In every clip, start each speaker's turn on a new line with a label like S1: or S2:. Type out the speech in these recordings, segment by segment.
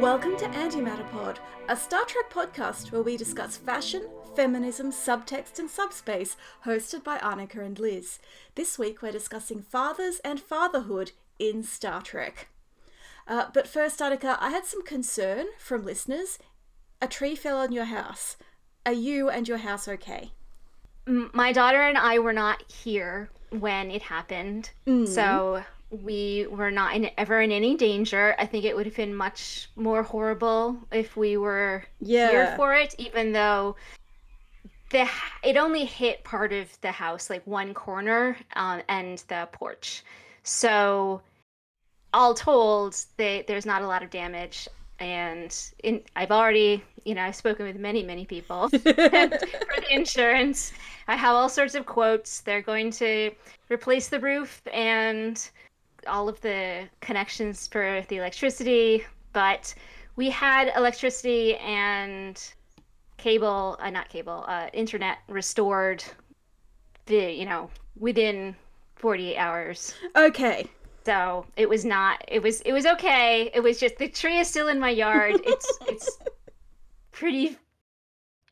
S1: Welcome to Antimatter Pod, a Star Trek podcast where we discuss fashion, feminism, subtext, and subspace, hosted by Annika and Liz. This week we're discussing fathers and fatherhood in Star Trek. Uh, but first, Annika, I had some concern from listeners. A tree fell on your house. Are you and your house okay?
S2: My daughter and I were not here when it happened, so we were not in, ever in any danger. I think it would have been much more horrible if we were
S1: Yeah.
S2: here for it, even though the it only hit part of the house, like one corner um, and the porch. So, all told, they, there's not a lot of damage. And in, I've already, you know, I've spoken with many, many people for the insurance. I have all sorts of quotes. They're going to replace the roof and all of the connections for the electricity, but we had electricity and cable, uh, not cable, uh, internet restored the, you know, within 48 hours.
S1: Okay.
S2: So it was not, it was, it was okay. It was just, the tree is still in my yard. It's, it's pretty,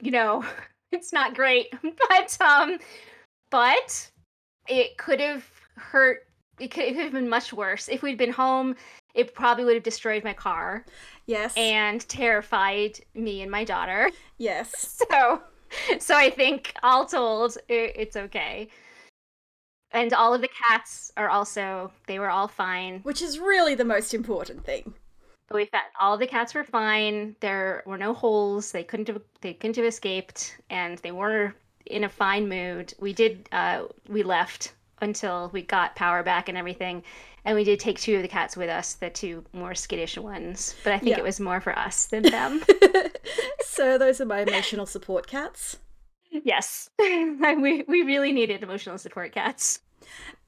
S2: you know, it's not great, but, um, but it could have hurt it could, it could have been much worse. If we'd been home it probably would have destroyed my car
S1: Yes.
S2: and terrified me and my daughter.
S1: Yes.
S2: so so i think all told it, it's okay. And all of the cats are also they were all fine.
S1: Which is really the most important thing.
S2: we found all the cats were fine. There were no holes. They couldn't have they couldn't have escaped and they were in a fine mood. We did uh we left until we got power back and everything. And we did take two of the cats with us the two more skittish ones. But i think
S1: Yeah.
S2: it was more for us than them.
S1: So those are my emotional support cats.
S2: yes. We we really needed emotional support cats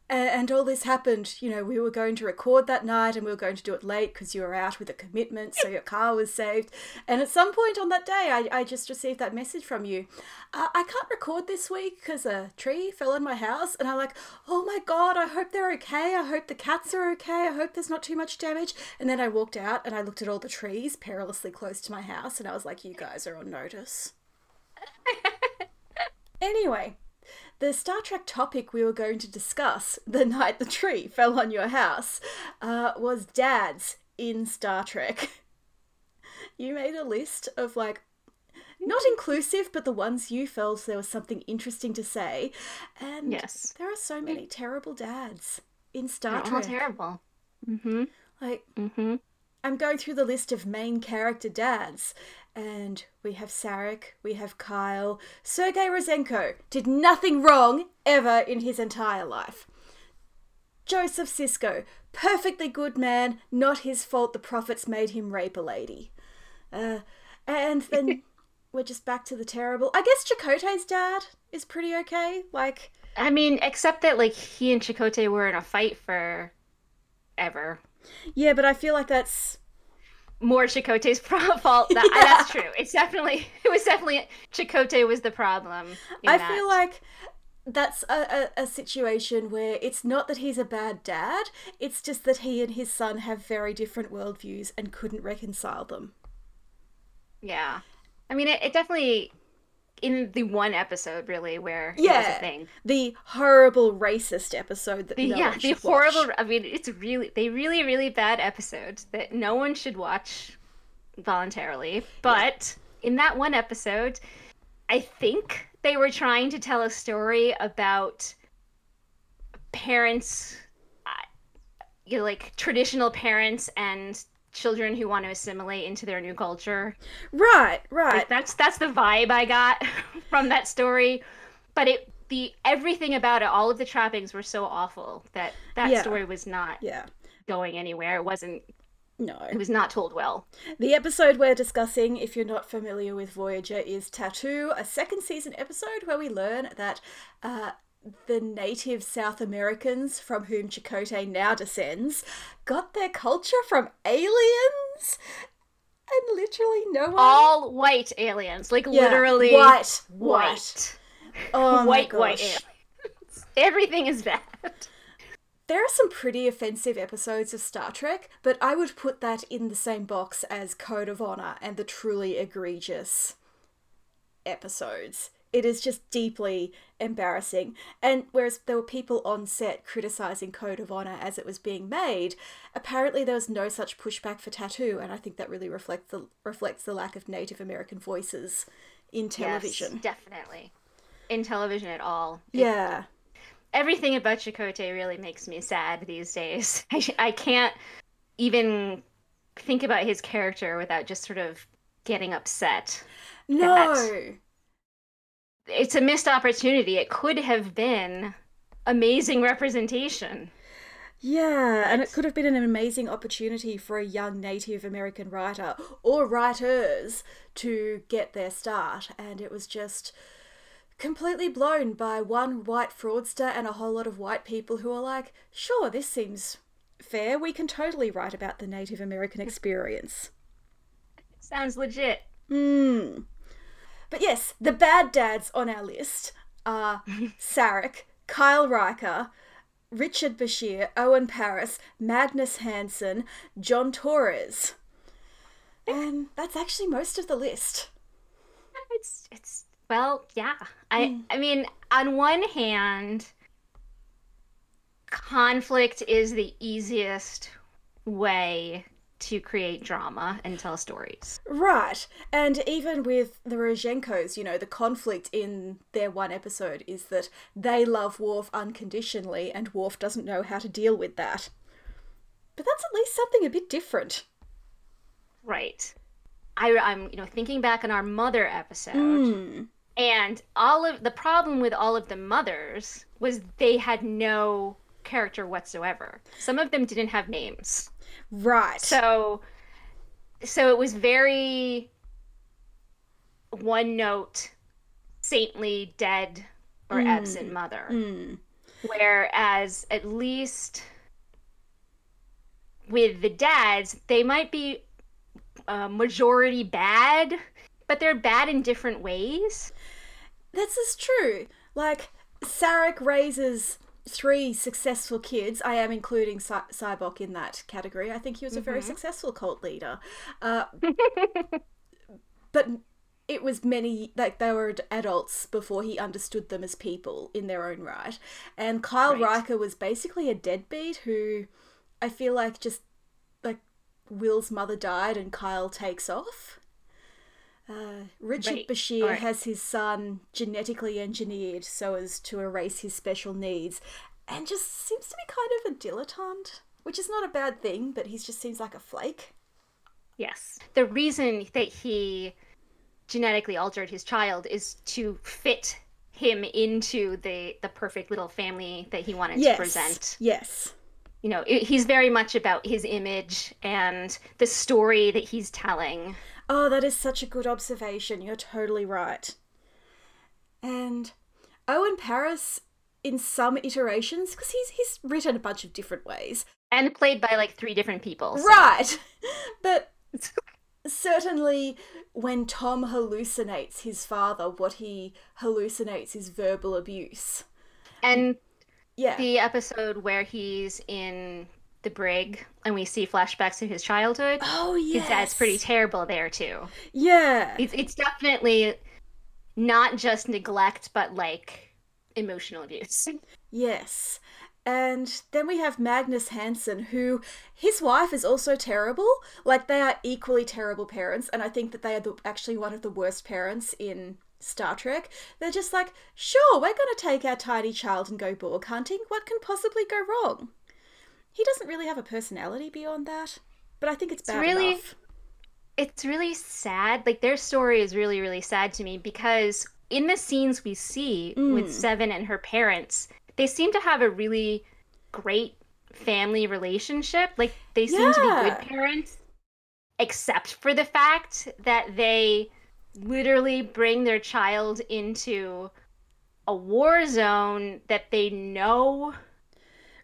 S1: And all this happened, you know, we were going to record that night and we were going to do it late because you were out with a commitment, so your car was saved. And at some point on that day, I, I just received that message from you. Uh, I can't record this week because a tree fell on my house. And I'm like, oh my God, I hope they're okay. I hope the cats are okay. I hope there's not too much damage. And then I walked out and I looked at all the trees perilously close to my house and I was like, you guys are on notice. Anyway, the Star Trek topic we were going to discuss the night the tree fell on your house uh, was dads in Star Trek. You made a list of like, not inclusive, but the ones you felt there was something interesting to say. And
S2: Yes.
S1: there are so many terrible dads in Star
S2: They're all
S1: Trek.
S2: terrible mm-hmm
S1: like,
S2: mm-hmm
S1: I'm going through the list of main character dads, and we have Sarek, we have Kyle. Sergei Rozhenko did nothing wrong ever in his entire life. Joseph Sisko, perfectly good man, not his fault the prophets made him rape a lady. Uh, and then we're just back to the terrible. I guess Chakotay's dad is pretty okay. Like,
S2: i mean except that like he and Chakotay were in a fight for ever
S1: yeah, but I feel like that's
S2: more Chakotay's pro- fault. That,
S1: Yeah.
S2: That's true. It's definitely it was definitely Chakotay was the problem.
S1: I
S2: that.
S1: feel like that's a, a, a situation where it's not that he's a bad dad, it's just that he and his son have very different worldviews and couldn't reconcile them.
S2: yeah. I mean, it, it definitely in the one episode really where
S1: Yeah.
S2: thing.
S1: The horrible racist episode that
S2: The,
S1: no
S2: yeah, the horrible.
S1: watch.
S2: I mean, it's really they really really bad episode that no one should watch voluntarily. But in that one episode, I think they were trying to tell a story about parents, uh, you know, like traditional parents and children who want to assimilate into their new culture.
S1: Right, right.
S2: Like that's that's the vibe I got from that story. But it the everything about it, all of the trappings were so awful that that
S1: Yeah.
S2: story was not
S1: yeah.
S2: going anywhere. It wasn't
S1: No.
S2: it was not told well.
S1: The episode we're discussing, if you're not familiar with Voyager, is Tattoo, a second season episode where we learn that uh, the native South Americans from whom Chakotay now descends got their culture from aliens. And literally no one.
S2: All white aliens, like
S1: Yeah,
S2: literally
S1: white, white.
S2: white,
S1: Oh
S2: white, white aliens. Everything is bad.
S1: there are some pretty offensive episodes of Star Trek, but I would put that in the same box as Code of Honor and the truly egregious episodes. It is just deeply embarrassing. And whereas there were people on set criticizing Code of Honor as it was being made, apparently there was no such pushback for Tattoo, and I think that really reflects the reflects the lack of Native American voices in television.
S2: Yes, definitely. In television at all.
S1: Yeah
S2: everything about Chakotay really makes me sad these days. I, I can't even think about his character without just sort of getting upset.
S1: No.
S2: It's a missed opportunity. It could have been amazing representation.
S1: Yeah, and it could have been an amazing opportunity for a young Native American writer or writers to get their start, and it was just completely blown by one white fraudster and a whole lot of white people who are like, sure, this seems fair. We can totally write about the Native American experience.
S2: Sounds legit.
S1: Hmm. But yes, the bad dads on our list are Sarek, Kyle Riker, Richard Bashir, Owen Paris, Magnus Hansen, John Torres. And that's actually most of the list.
S2: It's it's well, yeah. I mm. I mean, on one hand, conflict is the easiest way to create drama and tell stories.
S1: Right. And even with the Rozhenkos, you know, the conflict in their one episode is that they love Worf unconditionally and Worf doesn't know how to deal with that. But that's at least something a bit different.
S2: Right. I, I'm, you know, thinking back on our mother episode.
S1: Mm.
S2: And all of the problem with all of the mothers was they had no character whatsoever. Some of them didn't have names.
S1: Right.
S2: So so it was very one note saintly dead or mm. absent mother.
S1: Mm.
S2: Whereas at least with the dads, they might be uh, majority bad, but they're bad in different ways.
S1: This is true. Like, Sarek raises three successful kids. I am including Cy- Sybok in that category. I think he was mm-hmm. a very mm-hmm. successful cult leader. Uh, but it was many like they were adults before he understood them as people in their own right. And Kyle right. Riker was basically a deadbeat who I feel like just like Will's mother died and Kyle takes off. Uh, Richard. Bashir right. has his son genetically engineered so as to erase his special needs and just seems to be kind of a dilettante, which is not a bad thing, but he just seems like a flake.
S2: Yes. The reason that he genetically altered his child is to fit him into the the perfect little family that he wanted
S1: yes.
S2: to present.
S1: Yes.
S2: You know, he's very much about his image and the story that he's telling.
S1: Oh, that is such a good observation. You're totally right. And Owen Paris, in some iterations, because he's he's written a bunch of different ways
S2: and played by like three different people.
S1: So. Right, but certainly when Tom hallucinates his father, what he hallucinates is verbal abuse.
S2: And
S1: yeah,
S2: the episode where he's in the brig and we see flashbacks to his childhood.
S1: Oh yeah,
S2: his dad's pretty terrible there too.
S1: Yeah,
S2: it's it's definitely not just neglect, but like emotional abuse.
S1: Yes. And then we have Magnus Hansen, who his wife is also terrible. Like they are equally terrible parents, and I think that they are the, actually one of the worst parents in Star Trek. They're just like, sure, we're going to take our tiny child and go Borg hunting. What can possibly go wrong? He doesn't really have a personality beyond that. But I think it's, it's bad really, enough.
S2: It's really sad. Like their story is really, really sad to me because in the scenes we see mm. with Seven and her parents, they seem to have a really great family relationship. Like they seem yeah. to be good parents, except for the fact that they literally bring their child into a war zone that they know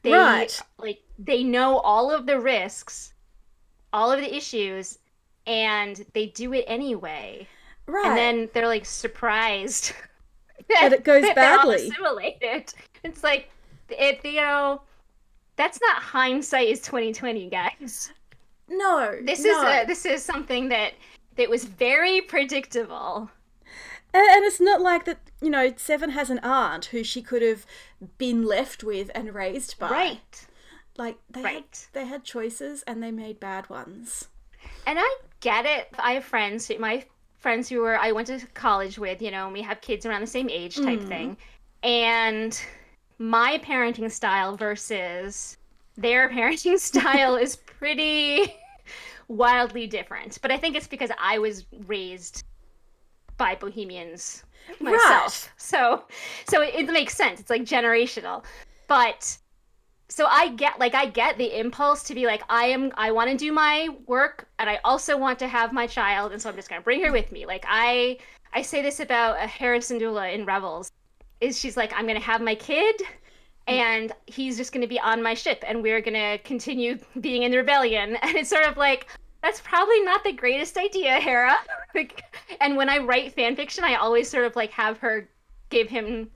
S2: they right. like they know all of the risks, all of the issues, and they do it anyway.
S1: Right.
S2: And then they're like surprised
S1: that, it goes
S2: that
S1: badly.
S2: assimilated. It's like it, you know, that's not hindsight is 2020, guys.
S1: No.
S2: This
S1: no.
S2: is a, this is something that that was very predictable.
S1: And, and it's not like that, you know, Seven has an aunt who she could have been left with and raised by.
S2: Right.
S1: Like they
S2: Right.
S1: had they had choices and they made bad ones.
S2: And I get it. I have friends, my friends who were I went to college with, you know, and we have kids around the same age type mm. thing. And my parenting style versus their parenting style is pretty wildly different. But I think it's because I was raised by bohemians myself. So so it, it makes sense. It's like generational. But so I get like I get the impulse to be like I am I want to do my work and I also want to have my child and so I'm just gonna bring her with me. Like I I say this about Hera Syndulla in Rebels, is she's like I'm gonna have my kid and he's just gonna be on my ship and we're gonna continue being in the rebellion and it's sort of like that's probably not the greatest idea, Hera. Like, and when I write fan fiction, I always sort of like have her give him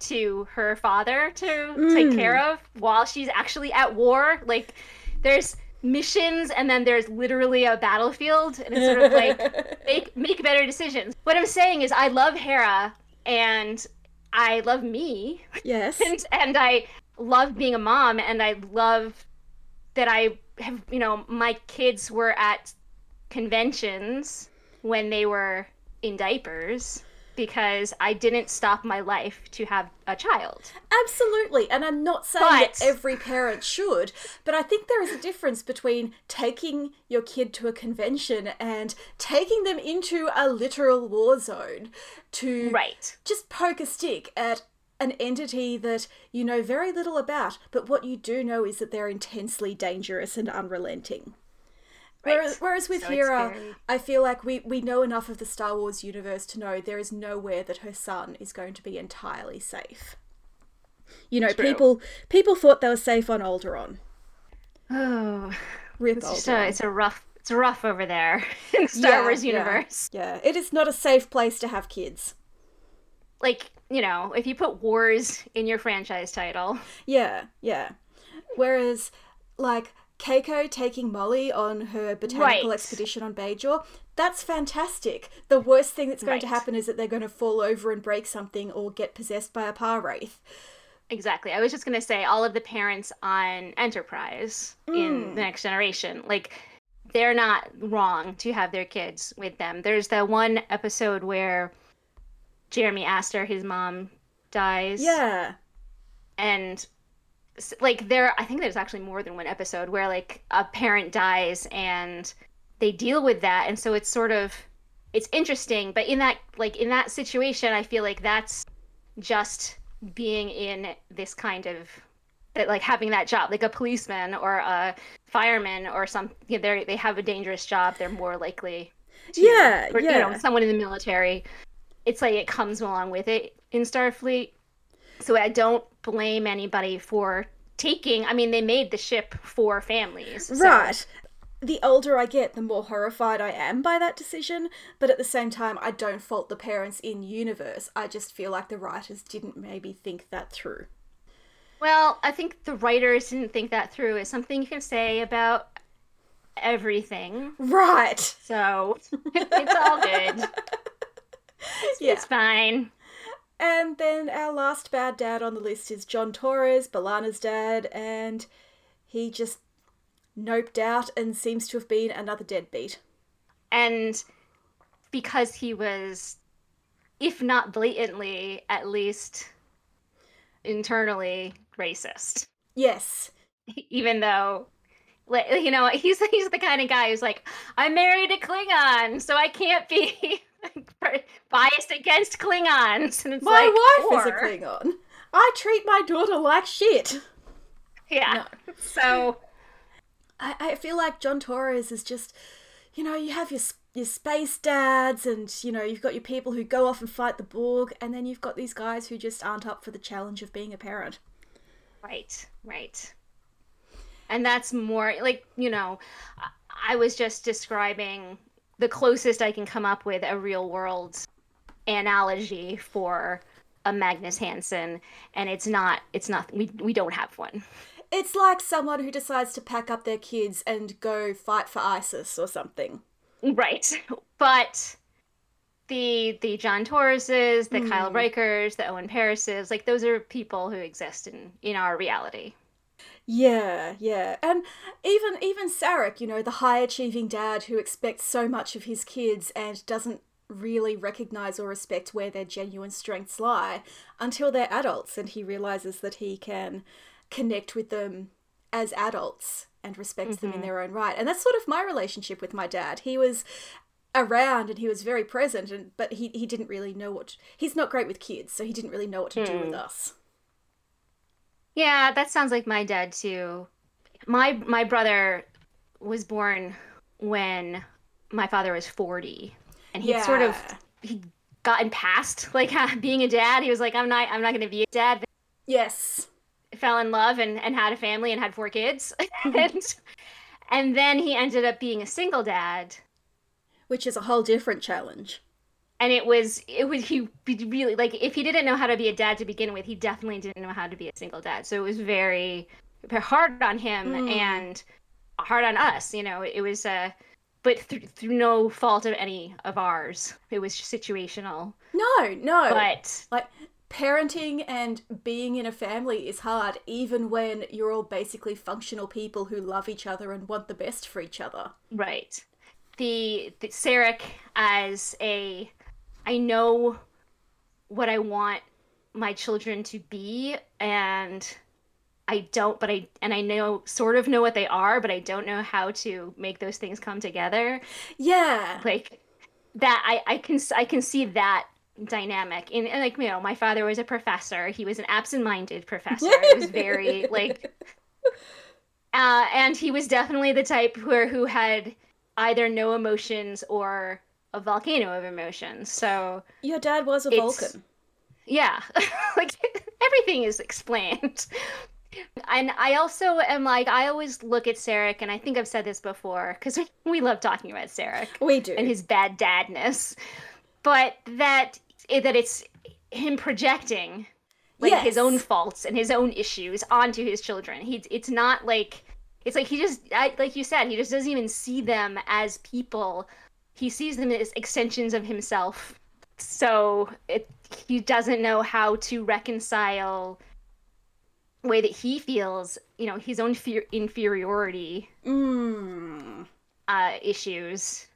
S2: to her father to take care hmm. of while she's actually at war. Like there's missions and then there's literally a battlefield and it's sort of like make make better decisions. What I'm saying is I love Hera and I love me
S1: yes.
S2: and and I love being a mom and I love that I have you know my kids were at conventions when they were in diapers because I didn't stop my life to have a child.
S1: Absolutely. And I'm not saying
S2: But-
S1: that every parent should, but I think there is a difference between taking your kid to a convention and taking them into a literal war zone to
S2: Right.
S1: just poke a stick at an entity that you know very little about, but what you do know is that they're intensely dangerous and unrelenting. Whereas,
S2: Right.
S1: whereas with
S2: So
S1: Hera,
S2: very-
S1: I feel like we, we know enough of the Star Wars universe to know there is nowhere that her son is going to be entirely safe. You know,
S2: True.
S1: people people thought they were safe on Alderaan.
S2: Oh,
S1: Rip
S2: it's just a, it's a rough it's rough over there in the Star
S1: Yeah,
S2: Wars
S1: yeah.
S2: universe.
S1: Yeah, it is not a safe place to have kids.
S2: Like, you know, if you put wars in your franchise title,
S1: Yeah, yeah. Whereas, like, Keiko taking Molly on her botanical
S2: Right.
S1: expedition on Bajor, that's fantastic. The worst thing that's going to happen is that they're going to fall over and break something or get possessed by a pah-wraith.
S2: Exactly. I was just going to say all of the parents on Enterprise in mm. the next generation, like they're not wrong to have their kids with them. There's that one episode where Jeremy Aster, his mom, dies.
S1: Yeah.
S2: And like there I think there's actually more than one episode where like a parent dies and they deal with that and so it's sort of it's interesting, but in that like in that situation I feel like that's just being in this kind of that like having that job like a policeman or a fireman or some you know, they they have a dangerous job they're more likely to,
S1: Yeah,
S2: or, you know
S1: yeah.
S2: someone in the military it's like it comes along with it in starfleet so i don't blame anybody for taking i mean they made the ship for families so-
S1: Right. The older I get, the more horrified I am by that decision, but at the same time, I don't fault the parents in universe. I just feel like the writers didn't maybe think that through.
S2: Well, I think the writers didn't think that through. Is something you can say about everything.
S1: Right.
S2: So it's all good.
S1: Yeah.
S2: It's fine.
S1: And then our last bad dad on the list is John Torres, B'Elanna's dad, and he just noped out and seems to have been another deadbeat.
S2: And because he was, if not blatantly, at least internally racist.
S1: Yes.
S2: Even though, you know, he's he's the kind of guy who's like, I'm married to Klingon, so I can't be biased against Klingons. And it's
S1: My
S2: like,
S1: wife is a Klingon. I treat my daughter like shit.
S2: Yeah. So
S1: I, I feel like John Torres is just, you know, you have your your space dads, and you know you've got your people who go off and fight the Borg, and then you've got these guys who just aren't up for the challenge of being a parent.
S2: Right, right. And that's more like, you know, I was just describing the closest I can come up with a real world analogy for a Magnus Hansen and it's not it's not we we don't have one.
S1: It's like someone who decides to pack up their kids and go fight for ISIS or something.
S2: Right. But the the John Torreses, the Kyle
S1: Mm.
S2: Rikers, the Owen Parises, like those are people who exist in in our reality.
S1: Yeah, yeah. And even even Sarek, you know, the high achieving dad who expects so much of his kids and doesn't really recognize or respect where their genuine strengths lie until they're adults and he realizes that he can connect with them as adults and respects them in
S2: Mhm.
S1: their own right. And that's sort of my relationship with my dad. He was around and he was very present and but he, he didn't really know what he's not great with kids, so he didn't really know what to do with
S2: Hmm.
S1: us.
S2: Yeah, that sounds like my dad too. My my brother was born when my father was 40 and he sort of
S1: Yeah.
S2: he gotten past like being a dad. He was like I'm not I'm not going to be a dad.
S1: Yes.
S2: Fell in love and and had a family and had four kids. Mm-hmm. and and then he ended up being a single dad.
S1: Which is a whole different challenge.
S2: And it was it was he be- really like if he didn't know how to be a dad to begin with he definitely didn't know how to be a single dad so it was very, very hard on him
S1: Mm.
S2: and hard on us you know it was uh but through, through no fault of any of ours it was situational
S1: No, no.
S2: but
S1: like parenting and being in a family is hard even when you're all basically functional people who love each other and want the best for each other.
S2: right the, the Sarek as a I know what I want my children to be and I don't but I and I know sort of know what they are but I don't know how to make those things come together.
S1: Yeah.
S2: like that I I can I can see that dynamic. And, and like you know my father was a professor. He was an absent-minded professor. It was very like uh, and he was definitely the type where who had either no emotions or a volcano of emotions so
S1: Your dad was a Vulcan.
S2: yeah. Like everything is explained. And i also am like i always look at Sarek, and i think i've said this before because we love talking about Sarek
S1: We do.
S2: and his bad dadness. But that that it's him projecting like his own faults and his own issues onto his children. He it's not like it's like he just I, like you said he just doesn't even see them as people he sees them as extensions of himself so it, he doesn't know how to reconcile way that he feels you know his own fear, inferiority
S1: Mm.
S2: uh, issues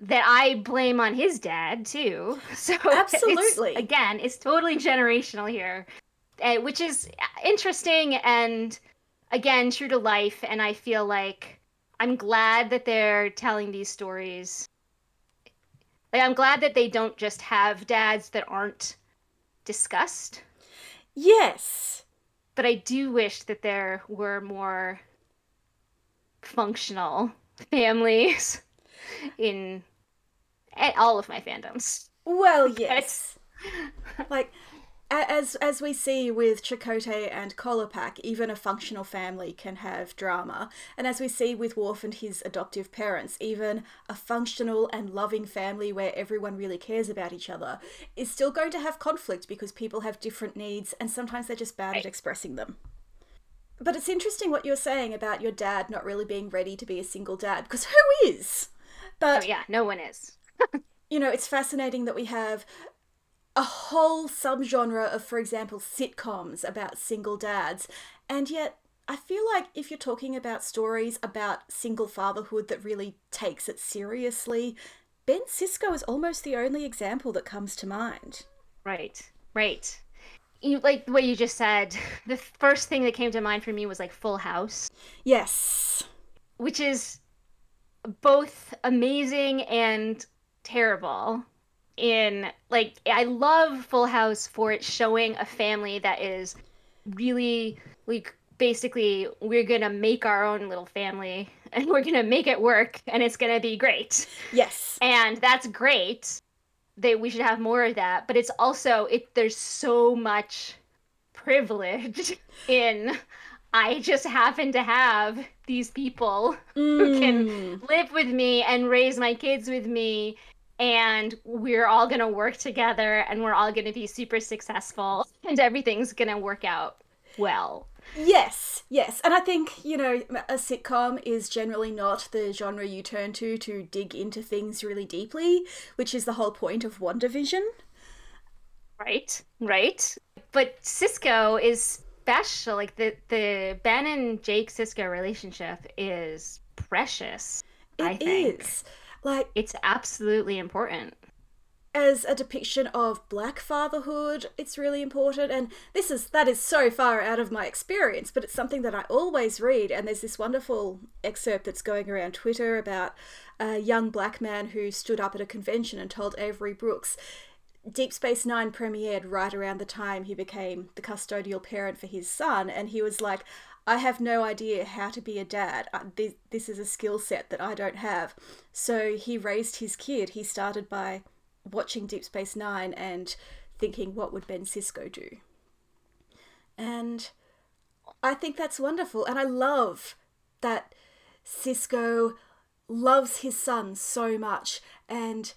S2: that I blame on his dad too. So it's-
S1: Absolutely.
S2: again, it's totally generational here, uh, which is interesting and again true to life. And I feel like I'm glad that they're telling these stories. Like I'm glad that they don't just have dads that aren't discussed,
S1: Yes.
S2: but I do wish that there were more functional families in all of my fandoms.
S1: Well, yes. like as as we see with Chakotay and Kolopak, even a functional family can have drama, and as we see with Worf and his adoptive parents, even a functional and loving family where everyone really cares about each other is still going to have conflict because people have different needs, and sometimes they're just bad
S2: Right.
S1: at expressing them. But it's interesting what you're saying about your dad not really being ready to be a single dad, because who is? But
S2: Oh yeah, no one is.
S1: you know, it's fascinating that we have a whole subgenre of, for example, sitcoms about single dads, and yet I feel like if you're talking about stories about single fatherhood that really takes it seriously, Ben Sisko is almost the only example that comes to mind.
S2: Right, right. You like what you just said. The first thing that came to mind for me was like Full House,
S1: Yes.
S2: which is both amazing and terrible. In like, I love Full House for it showing a family that is really like basically we're gonna make our own little family and we're gonna make it work and it's gonna be great.
S1: Yes.
S2: and that's great they we should have more of that but it's also it there's so much privilege in i just happen to have these people who can
S1: Mm.
S2: live with me and raise my kids with me and we're all going to work together and we're all going to be super successful and everything's going to work out well
S1: Yes, yes. And I think, you know, a sitcom is generally not the genre you turn to to dig into things really deeply, which is the whole point of WandaVision.
S2: Right, right. But Sisko is special. Like the, the Ben and Jake Sisko relationship is precious.
S1: It
S2: I think.
S1: is. Like,
S2: It's absolutely important.
S1: as a depiction of black fatherhood it's really important and this is that is so far out of my experience but it's something that i always read and there's this wonderful excerpt that's going around twitter about a young black man who stood up at a convention and told avery brooks Deep Space Nine premiered right around the time he became the custodial parent for his son, and he was like, I have no idea how to be a dad. Uh, This, this is a skill set that I don't have. So he raised his kid. He started by watching Deep Space Nine and thinking, what would Ben Sisko do? And I think that's wonderful. And I love that Sisko loves his son so much. And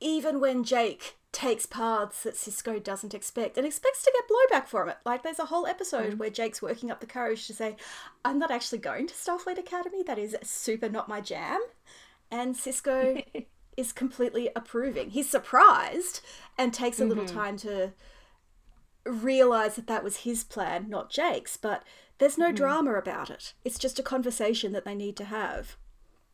S1: even when Jake takes paths that Sisko doesn't expect and expects to get blowback from it. Like there's a whole episode mm. where Jake's working up the courage to say, I'm not actually going to Starfleet Academy. That is super not my jam. And Sisko is completely approving. He's surprised and takes a little mm-hmm. time to realize that that was his plan, not Jake's, but there's no mm. drama about it. It's just a conversation that they need to have.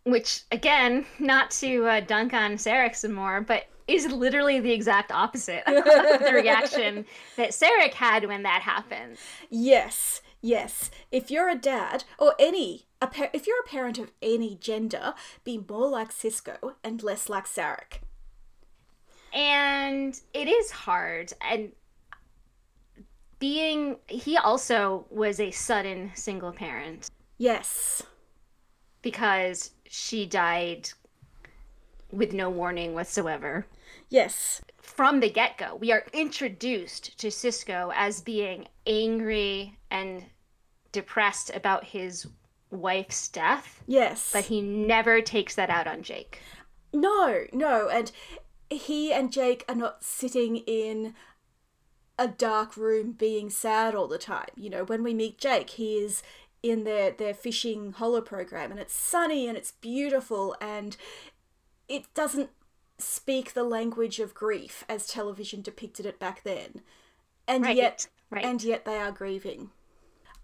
S2: Which, again, not to uh, dunk on Sarek some more, but is literally the exact opposite of the reaction that Sarek had when that happened.
S1: Yes, yes. If you're a dad or any, a pa- if you're a parent of any gender, be more like Sisko and less like Sarek.
S2: And it is hard. And being, he also was a sudden single parent
S1: Yes,
S2: because she died with no warning whatsoever.
S1: yes,
S2: from the get go, we are introduced to Sisko as being angry and depressed about his wife's death,
S1: yes.
S2: but he never takes that out on Jake.
S1: No, no, and he and Jake are not sitting in a dark room being sad all the time. You know, when we meet Jake, he is in their their fishing holo program and it's sunny and it's beautiful and it doesn't speak the language of grief as television depicted it back then. And
S2: Right,
S1: yet
S2: right.
S1: and yet they are grieving.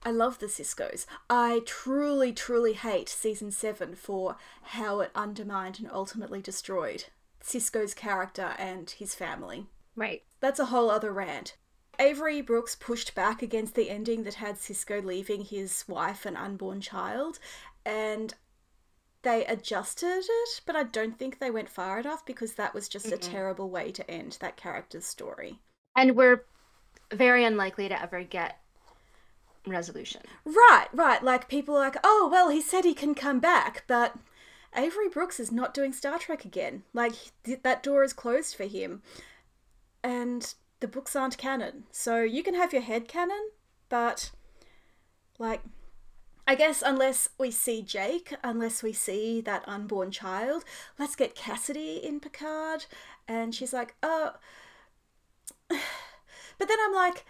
S1: I love the Sisko's. I truly, truly hate season seven for how it undermined and ultimately destroyed Sisko's character and his family.
S2: Right.
S1: That's a whole other rant. Avery Brooks pushed back against the ending that had Sisko leaving his wife and unborn child, and they adjusted it, but I don't think they went far enough because that was just a terrible way to end that character's story.
S2: And we're very unlikely to ever get resolution.
S1: Right, right. Like people are like, oh, well, he said he can come back, but Avery Brooks is not doing Star Trek again. Like th- that door is closed for him, and the books aren't canon. So you can have your head canon, but like, I guess unless we see Jake, unless we see that unborn child, let's get Cassidy in Picard, and she's like, oh. But then I'm like,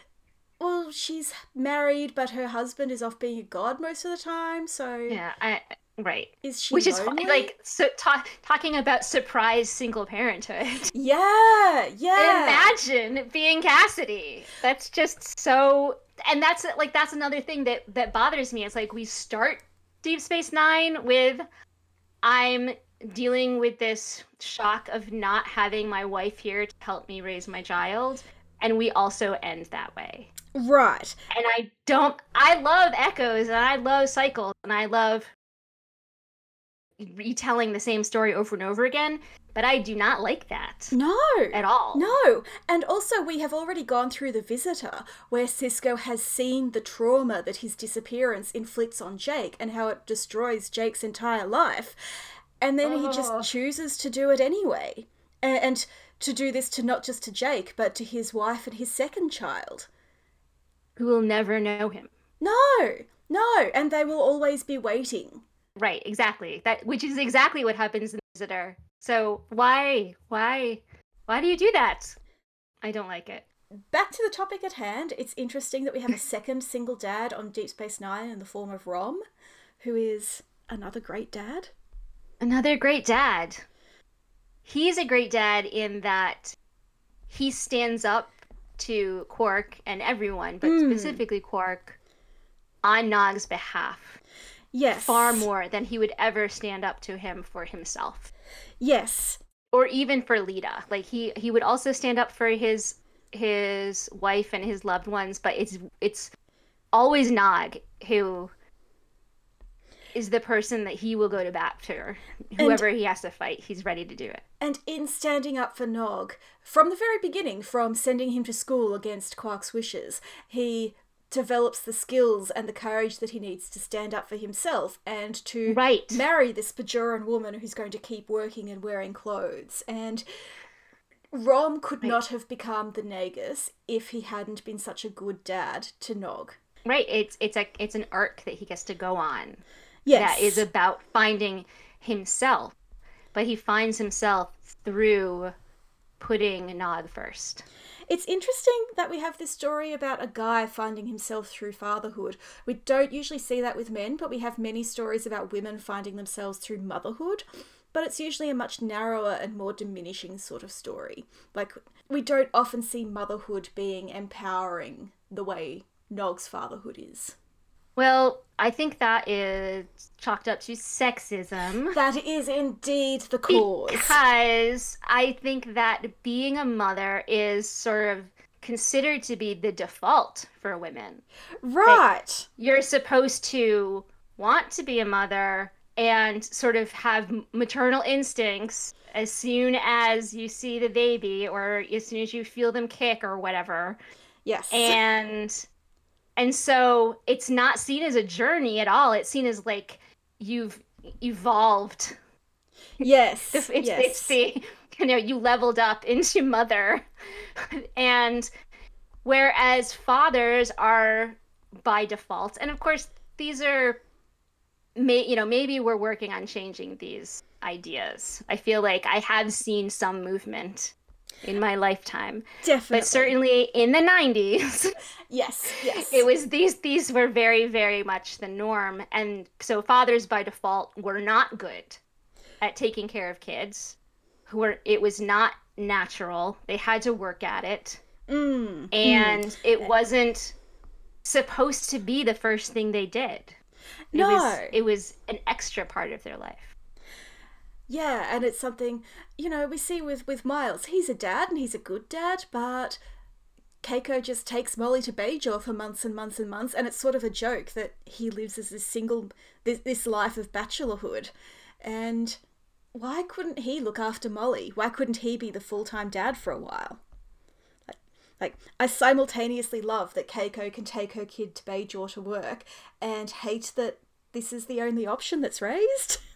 S1: well, she's married, but her husband is off being a god most of the time. So
S2: Yeah, I right.
S1: is she
S2: Which is like so ta- talking about surprise single parenthood.
S1: yeah, yeah,
S2: Imagine being Cassidy. That's just so and that's like that's another thing that that bothers me. It's like we start Deep Space 9 with I'm dealing with this shock of not having my wife here to help me raise my child and we also end that way.
S1: right.
S2: And I don't I love echoes and I love cycles and I love retelling the same story over and over again, but I do not like that
S1: No,
S2: at all.
S1: no, and also we have already gone through the visitor, where Sisko has seen the trauma that his disappearance inflicts on Jake and how it destroys Jake's entire life, and then he just oh. chooses to do it anyway, and, and to do this to not just to Jake but to his wife and his second child.
S2: Who will never know him.
S1: No, no, and they will always be waiting.
S2: Right, exactly. That which is exactly what happens in Visitor. So why, why, why do you do that? I don't like it.
S1: back to the topic at hand, it's interesting that we have a second single dad on Deep Space Nine in the form of Rom, who is another great dad.
S2: Another great dad. He's a great dad in that he stands up to Quark and everyone, but
S1: Mm.
S2: specifically Quark, on Nog's behalf.
S1: Yes.
S2: Far more than he would ever stand up to him for himself.
S1: Yes.
S2: Or even for Leeta. Like he he would also stand up for his his wife and his loved ones, but it's it's always Nog who is the person that he will go to bat for. Whoever he has to fight, he's ready to do it.
S1: And in standing up for Nog, from the very beginning, from sending him to school against Quark's wishes, he develops the skills and the courage that he needs to stand up for himself and to
S2: Right.
S1: marry this Bajoran woman who's going to keep working and wearing clothes. And Rom could
S2: Right.
S1: not have become the Nagus if he hadn't been such a good dad to Nog.
S2: Right. It's it's a it's an arc that he gets to go on.
S1: Yes.
S2: That is about finding himself. But he finds himself through putting Nog first.
S1: It's interesting that we have this story about a guy finding himself through fatherhood. We don't usually see that with men, but we have many stories about women finding themselves through motherhood. But it's usually a much narrower and more diminishing sort of story. Like, we don't often see motherhood being empowering the way Nog's fatherhood is.
S2: Well, I think that is chalked up to sexism.
S1: That is indeed the cause.
S2: Because I think that being a mother is sort of considered to be the default for women.
S1: Right.
S2: You're supposed to want to be a mother and sort of have maternal instincts as soon as you see the baby or as soon as you feel them kick or whatever.
S1: Yes.
S2: And and so it's not seen as a journey at all. It's seen as like you've evolved
S1: yes.
S2: it's,
S1: yes.
S2: it's the you know you leveled up into mother and whereas fathers are by default and of course these are may you know maybe we're working on changing these ideas i feel like i have seen some movement in my lifetime
S1: Definitely.
S2: but certainly in the 90s
S1: Yes. Yes.
S2: it was these these were very very much the norm and so fathers by default were not good at taking care of kids who were it was not natural they had to work at it
S1: Mm.
S2: and it wasn't supposed to be the first thing they did it
S1: No.
S2: was it was an extra part of their life
S1: Yeah, and it's something you know we see with with Miles. He's a dad and he's a good dad, but Keiko just takes Molly to Bajor for months and months and months, and it's sort of a joke that he lives as this single this this life of bachelorhood, and why couldn't he look after Molly? Why couldn't he be the full time dad for a while? Like, like I simultaneously love that Keiko can take her kid to Bajor to work, and hate that this is the only option that's raised.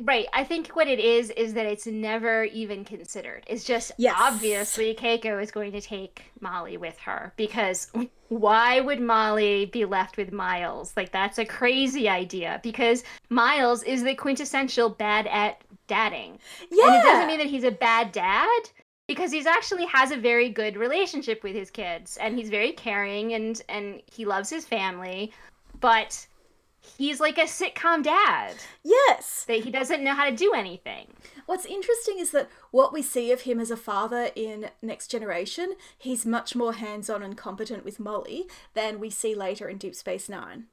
S2: Right. I think what it is is that it's never even considered. It's just
S1: Yes.
S2: obviously Keiko is going to take Molly with her because why would Molly be left with Miles? Like that's a crazy idea because Miles is the quintessential bad at dadding.
S1: Yeah.
S2: And it doesn't mean that he's a bad dad because he's actually has a very good relationship with his kids and he's very caring and and he loves his family, but he's like a sitcom dad
S1: Yes.
S2: that he doesn't know how to do anything.
S1: What's interesting is that what we see of him as a father in Next Generation, he's much more hands on and competent with Molly than we see later in Deep Space Nine.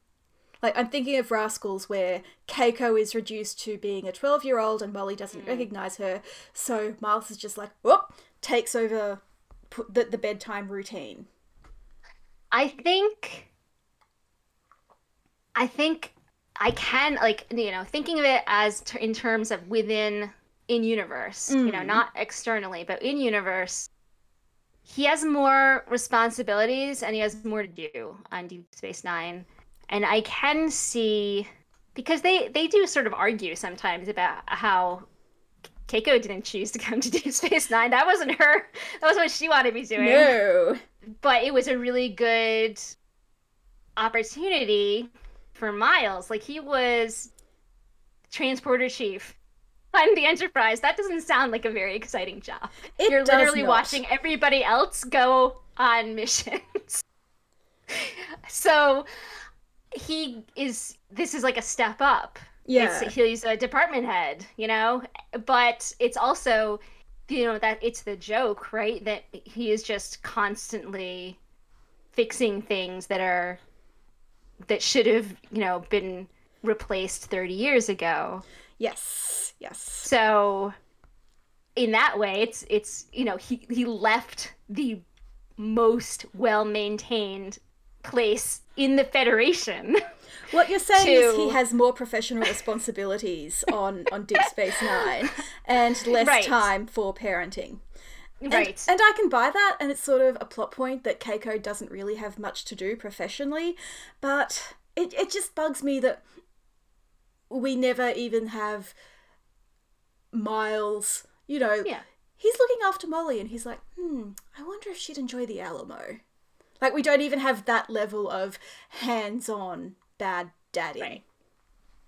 S1: Like, I'm thinking of Rascals, where Keiko is reduced to being a 12 year old and Molly doesn't hmm. recognize her, so Miles is just like, whoop, takes over the, the bedtime routine.
S2: I think I think I can like you know thinking of it as t- in terms of within in universe, you know,
S1: Mm.
S2: not externally, but in universe. He has more responsibilities and he has more to do on Deep Space 9. And I can see because they they do sort of argue sometimes about how Keiko didn't choose to come to Deep Space Nine. That wasn't her. That was what she wanted to be doing
S1: No.
S2: but it was a really good opportunity for Miles. Like he was transporter chief on the Enterprise, that doesn't sound like a very exciting job.
S1: It
S2: You're literally
S1: not.
S2: watching everybody else go on missions. so he is. This is like a step up.
S1: Yeah.
S2: It's, he's a department head, you know, but it's also, you know, that it's the joke, right? That he is just constantly fixing things that are that should have, you know, been replaced 30 years ago.
S1: yes. Yes.
S2: So in that way, it's it's, you know, he he left the most well-maintained place in the Federation.
S1: What you're saying is he has more professional responsibilities on on Deep Space Nine and less
S2: Right.
S1: time for parenting. And,
S2: right.
S1: and I can buy that, and it's sort of a plot point that Keiko doesn't really have much to do professionally, but it, it just bugs me that we never even have Miles, you know,
S2: Yeah.
S1: he's looking after Molly and he's like, hmm, I wonder if she'd enjoy the Alamo. Like, we don't even have that level of hands on bad daddy.
S2: Right.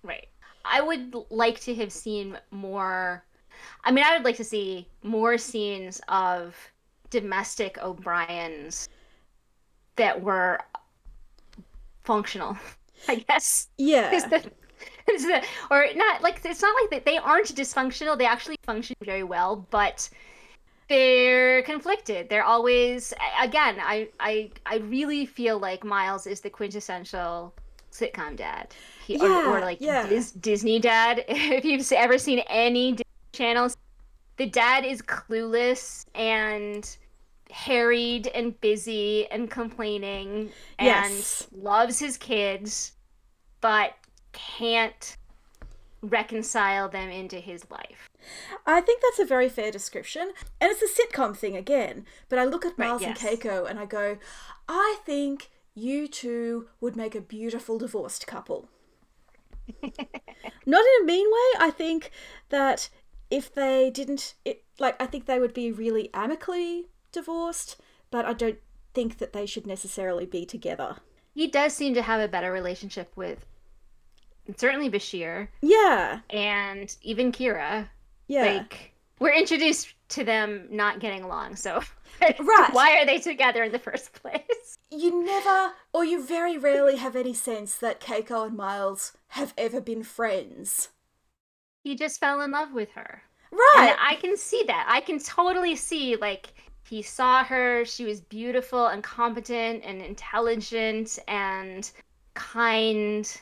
S2: Right. I would like to have seen more. I mean, I would like to see more scenes of domestic O'Briens that were functional. I guess
S1: Yeah.
S2: is the, is the or not like it's not like that they aren't dysfunctional. They actually function very well, but they're conflicted. They're always again. I I I really feel like Miles is the quintessential sitcom dad. He, or, or like
S1: yeah.
S2: Dis, Disney dad. If you've ever seen any Disney channels, the dad is clueless and harried and busy and complaining
S1: Yes.
S2: and loves his kids, but can't reconcile them into his life.
S1: I think that's a very fair description. And it's a sitcom thing again. But I look at
S2: Right,
S1: Miles
S2: yes.
S1: and Keiko and I go, I think you two would make a beautiful divorced couple. Not in a mean way. I think that if they didn't, it, like, I think they would be really amicably divorced, but I don't think that they should necessarily be together.
S2: He does seem to have a better relationship with certainly Bashir
S1: Yeah.
S2: and even Kira.
S1: Yeah.
S2: Like we're introduced to them not getting along, so
S1: Right.
S2: why are they together in the first place?
S1: you never, or you very rarely have any sense that Keiko and Miles have ever been friends.
S2: He just fell in love with her.
S1: Right.
S2: And I can see that. I can totally see like he saw her, she was beautiful and competent and intelligent and kind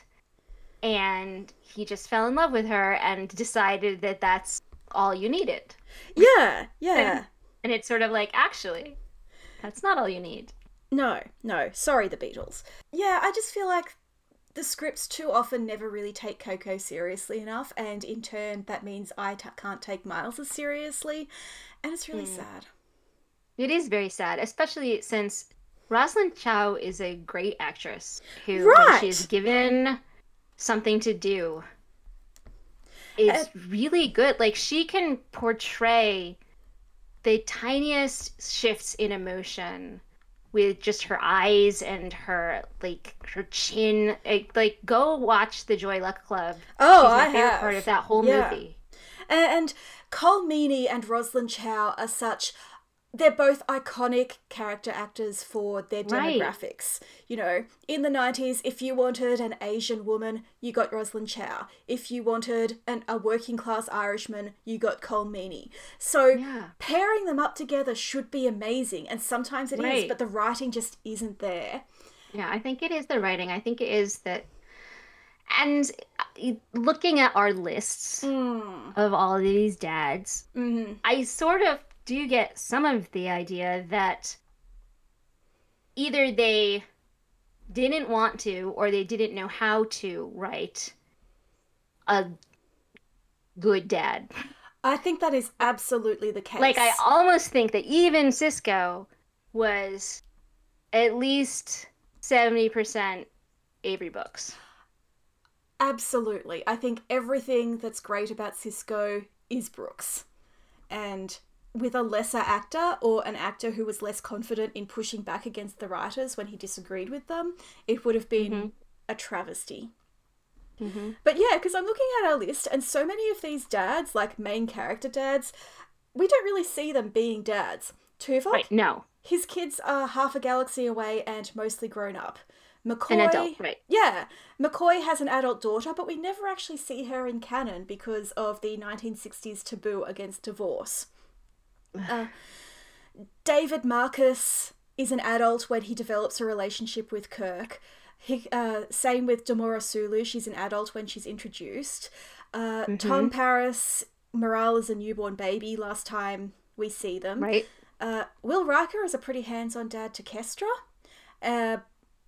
S2: and he just fell in love with her and decided that that's all you needed.
S1: Yeah, yeah.
S2: And it's sort of like actually that's not all you need.
S1: No, no. Sorry, the Beatles. Yeah, I just feel like the scripts too often never really take Keiko seriously enough, and in turn, that means I t- can't take Miles as seriously, and it's really hmm. sad.
S2: It is very sad, especially since Rosalind Chao is a great actress who, when she's given something to do, is really good. Like she can portray the tiniest shifts in emotion with just her eyes and her like her chin. Like, like go watch the Joy Luck Club.
S1: Oh,
S2: She's my
S1: I
S2: favorite
S1: have.
S2: part of that whole
S1: Yeah.
S2: movie.
S1: And, and Colm Meaney and Rosalind Chao are such. They're both iconic character actors for their
S2: Right.
S1: demographics. You know, in the 90s, if you wanted an Asian woman, you got Rosalind Chao. If you wanted an, a working class Irishman, you got Colm Meaney. So
S2: Yeah.
S1: pairing them up together should be amazing, and sometimes it is,
S2: Right.
S1: but the writing just isn't there.
S2: Yeah, I think it is the writing. I think it is that. And uh, looking at our lists
S1: Mm.
S2: of all of these dads,
S1: hmm
S2: I sort of do you get some of the idea that either they didn't want to or they didn't know how to write a good dad.
S1: I think that is absolutely the case.
S2: Like, I almost think that even Sisko was at least 70% Avery Brooks.
S1: Absolutely. I think everything that's great about Sisko is Brooks. And with a lesser actor or an actor who was less confident in pushing back against the writers when he disagreed with them, it would have been
S2: Mhm.
S1: a travesty.
S2: Mm-hmm.
S1: But yeah, because I'm looking at our list, and so many of these dads, like main character dads, we don't really see them being dads. Tuvok,
S2: Right. No.
S1: his kids are half a galaxy away and mostly grown up. McCoy,
S2: An adult. Right.
S1: yeah, McCoy has an adult daughter, but we never actually see her in canon because of the 1960s taboo against divorce. Uh, David Marcus is an adult when he develops a relationship with Kirk. He, uh, same with Demora Sulu, she's an adult when she's introduced. Uh, Tom Paris, Miral is a newborn baby last time we see them.
S2: Right.
S1: Uh, Will Riker is a pretty hands on dad to Kestra, uh,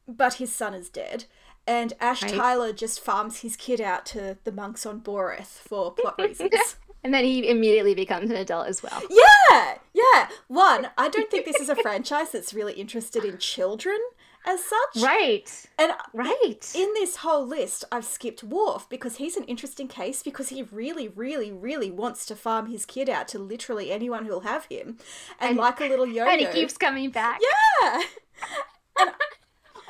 S1: but his son is dead. And Ash
S2: Right.
S1: Tyler just farms his kid out to the monks on Boreth for plot reasons.
S2: And then he immediately becomes an adult as well.
S1: yeah, yeah. One, I don't think this is a franchise that's really interested in children as such.
S2: Right.
S1: And
S2: Right.
S1: in this whole list, I've skipped Worf because he's an interesting case because he really, really, really wants to farm his kid out to literally anyone who'll have him. And,
S2: And-
S1: like a little yo-yo.
S2: and he keeps coming back.
S1: Yeah.
S2: All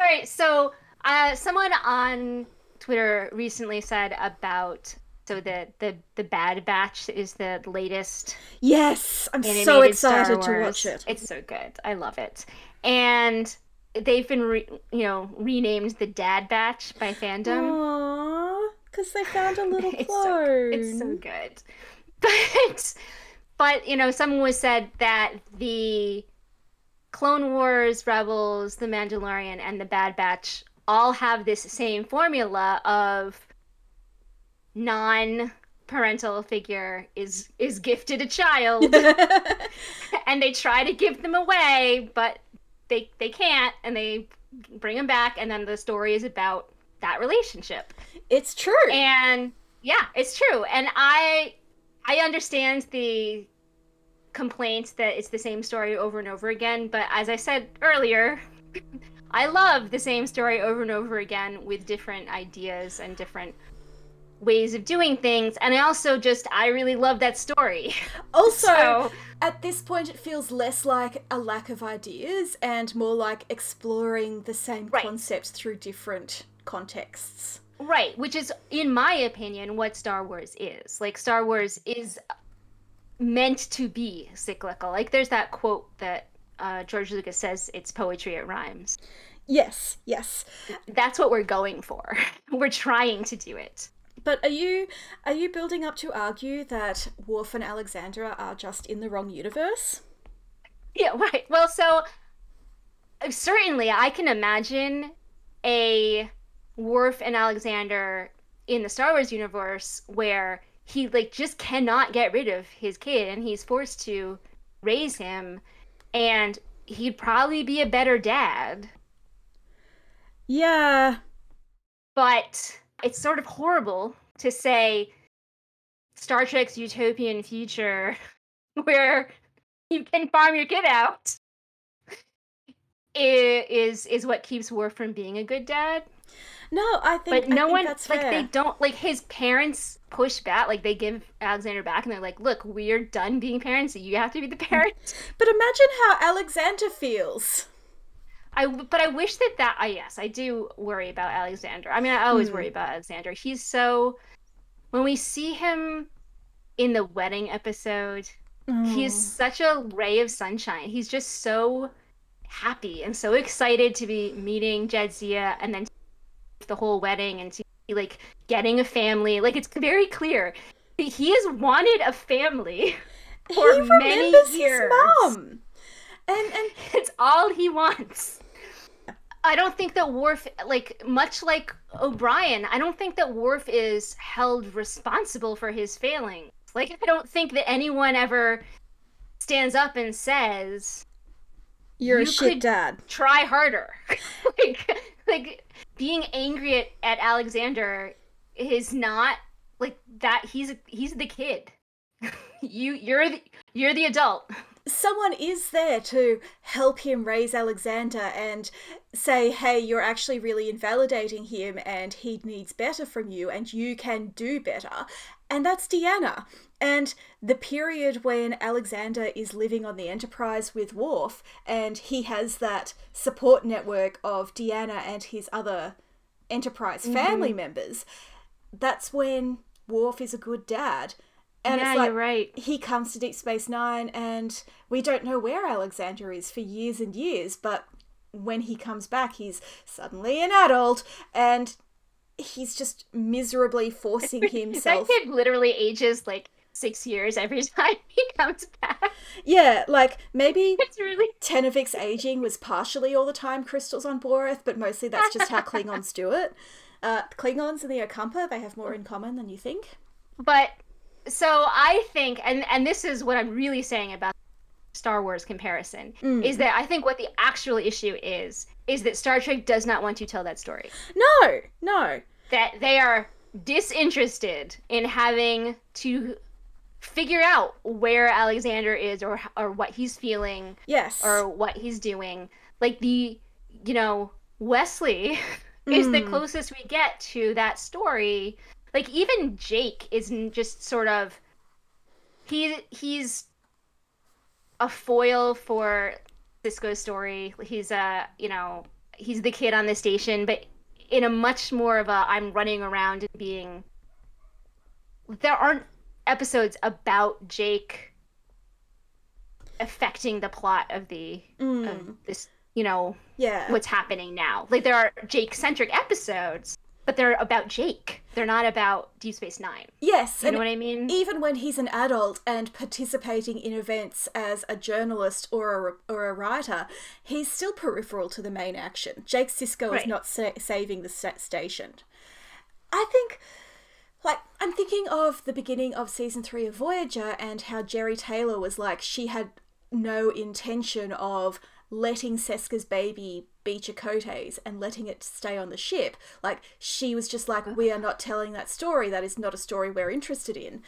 S2: right. So, uh, someone on Twitter recently said about so the the the Bad Batch is the latest
S1: Yes, I'm so excited to watch it.
S2: It's so good. I love it. And they've been re- you know renamed the Dad Batch by fandom.
S1: Aww, because they found a little
S2: it's
S1: clone.
S2: so it's so good. But but you know, someone was said that the Clone Wars, Rebels, The Mandalorian, and the Bad Batch all have this same formula of non parental figure is is gifted a child. And they try to give them away but they they can't and they bring them back and then the story is about that relationship.
S1: It's true.
S2: and yeah it's true. And i i understand the complaints that it's the same story over and over again but as i said earlier i love the same story over and over again with different ideas and different ways of doing things and i also just i really love that story
S1: also,
S2: so
S1: at this point, it feels less like a lack of ideas and more like exploring the same
S2: Right.
S1: concepts through different contexts.
S2: Right, which is, in my opinion, what Star Wars is. Like, Star Wars is meant to be cyclical. Like, there's that quote that uh, George Lucas says it's poetry, it rhymes.
S1: Yes, yes.
S2: That's what we're going for. we're trying to do it.
S1: But are you are you building up to argue that Worf and Alexander are just in the wrong universe?
S2: Yeah, right. Well, so certainly I can imagine a Worf and Alexander in the Star Wars universe where he like just cannot get rid of his kid and he's forced to raise him and he'd probably be a better dad.
S1: Yeah.
S2: But it's sort of horrible to say Star Trek's utopian future where you can farm your kid out is is what keeps Worf from being a good dad.
S1: No, I think
S2: But no
S1: I think
S2: one
S1: that's
S2: like
S1: fair.
S2: they don't like his parents push back like they give Alexander back and they're like, "Look, we're done being parents. You have to be the parent."
S1: But imagine how Alexander feels.
S2: I but I wish that that I yes, I do worry about Alexander. I mean, I always
S1: Hmm.
S2: worry about Alexander. He's so when we see him in the wedding episode, he's
S1: Mm.
S2: such a ray of sunshine. He's just so happy and so excited to be meeting Jadzia and then the whole wedding and to be like getting a family. Like it's very clear he has wanted a family for
S1: he
S2: many years.
S1: his mum. And and
S2: It's all he wants. I don't think that Worf, like much like O'Brien, I don't think that Worf is held responsible for his failings. Like I don't think that anyone ever stands up and says,
S1: you're
S2: You
S1: a shit
S2: could-
S1: dad.
S2: "Try harder." like, like being angry at, at Alexander is not like that. He's he's the kid. you you're the, you're the adult.
S1: Someone is there to help him raise Alexander and say, hey, you're actually really invalidating him and he needs better from you and you can do better. And that's Deanna. And the period when Alexander is living on the Enterprise with Worf and he has that support network of Deanna and his other Enterprise mm-hmm. family members. that's when Worf is a good dad. And
S2: yeah,
S1: it's like
S2: you're right.
S1: he comes to Deep Space Nine, and we don't know where Alexander is for years and years. But when he comes back, he's suddenly an adult, and he's just miserably forcing himself.
S2: That kid literally ages like six years every time he comes back.
S1: Yeah, like maybe
S2: It's really
S1: Tenavik's aging was partially all the time crystals on Boreth, but mostly that's just how Klingons do it. Uh, Klingons and the Ocampa, they have more in common than you think.
S2: but so I think and and this is what I'm really saying about Star Wars comparison
S1: Mm.
S2: is that I think what the actual issue is is that Star Trek does not want to tell that story.
S1: No, no.
S2: That they are disinterested in having to figure out where Alexander is or or what he's feeling
S1: Yes.
S2: or what he's doing. Like the, you know, Wesley is the
S1: Mm.
S2: closest we get to that story. Like even Jake isn't just sort of he he's a foil for Sisko's story. He's a, you know, he's the kid on the station, but in a much more of a I'm running around and being there aren't episodes about Jake affecting the plot of the
S1: Mm.
S2: of this you know
S1: yeah.
S2: what's happening now like there are jake centric episodes but they're about jake they're not about deep space nine
S1: yes.
S2: you know what i mean
S1: even when he's an adult and participating in events as a journalist or a, or a writer, he's still peripheral to the main action. Jake Sisko is not sa- saving the sta- station. I think, like, I'm thinking of the beginning of season three of Voyager and how Jeri Taylor was like, she had no intention of letting Seska's baby be Chakotay's and letting it stay on the ship. Like, she was just like, we are not telling that story. That is not a story we're interested in.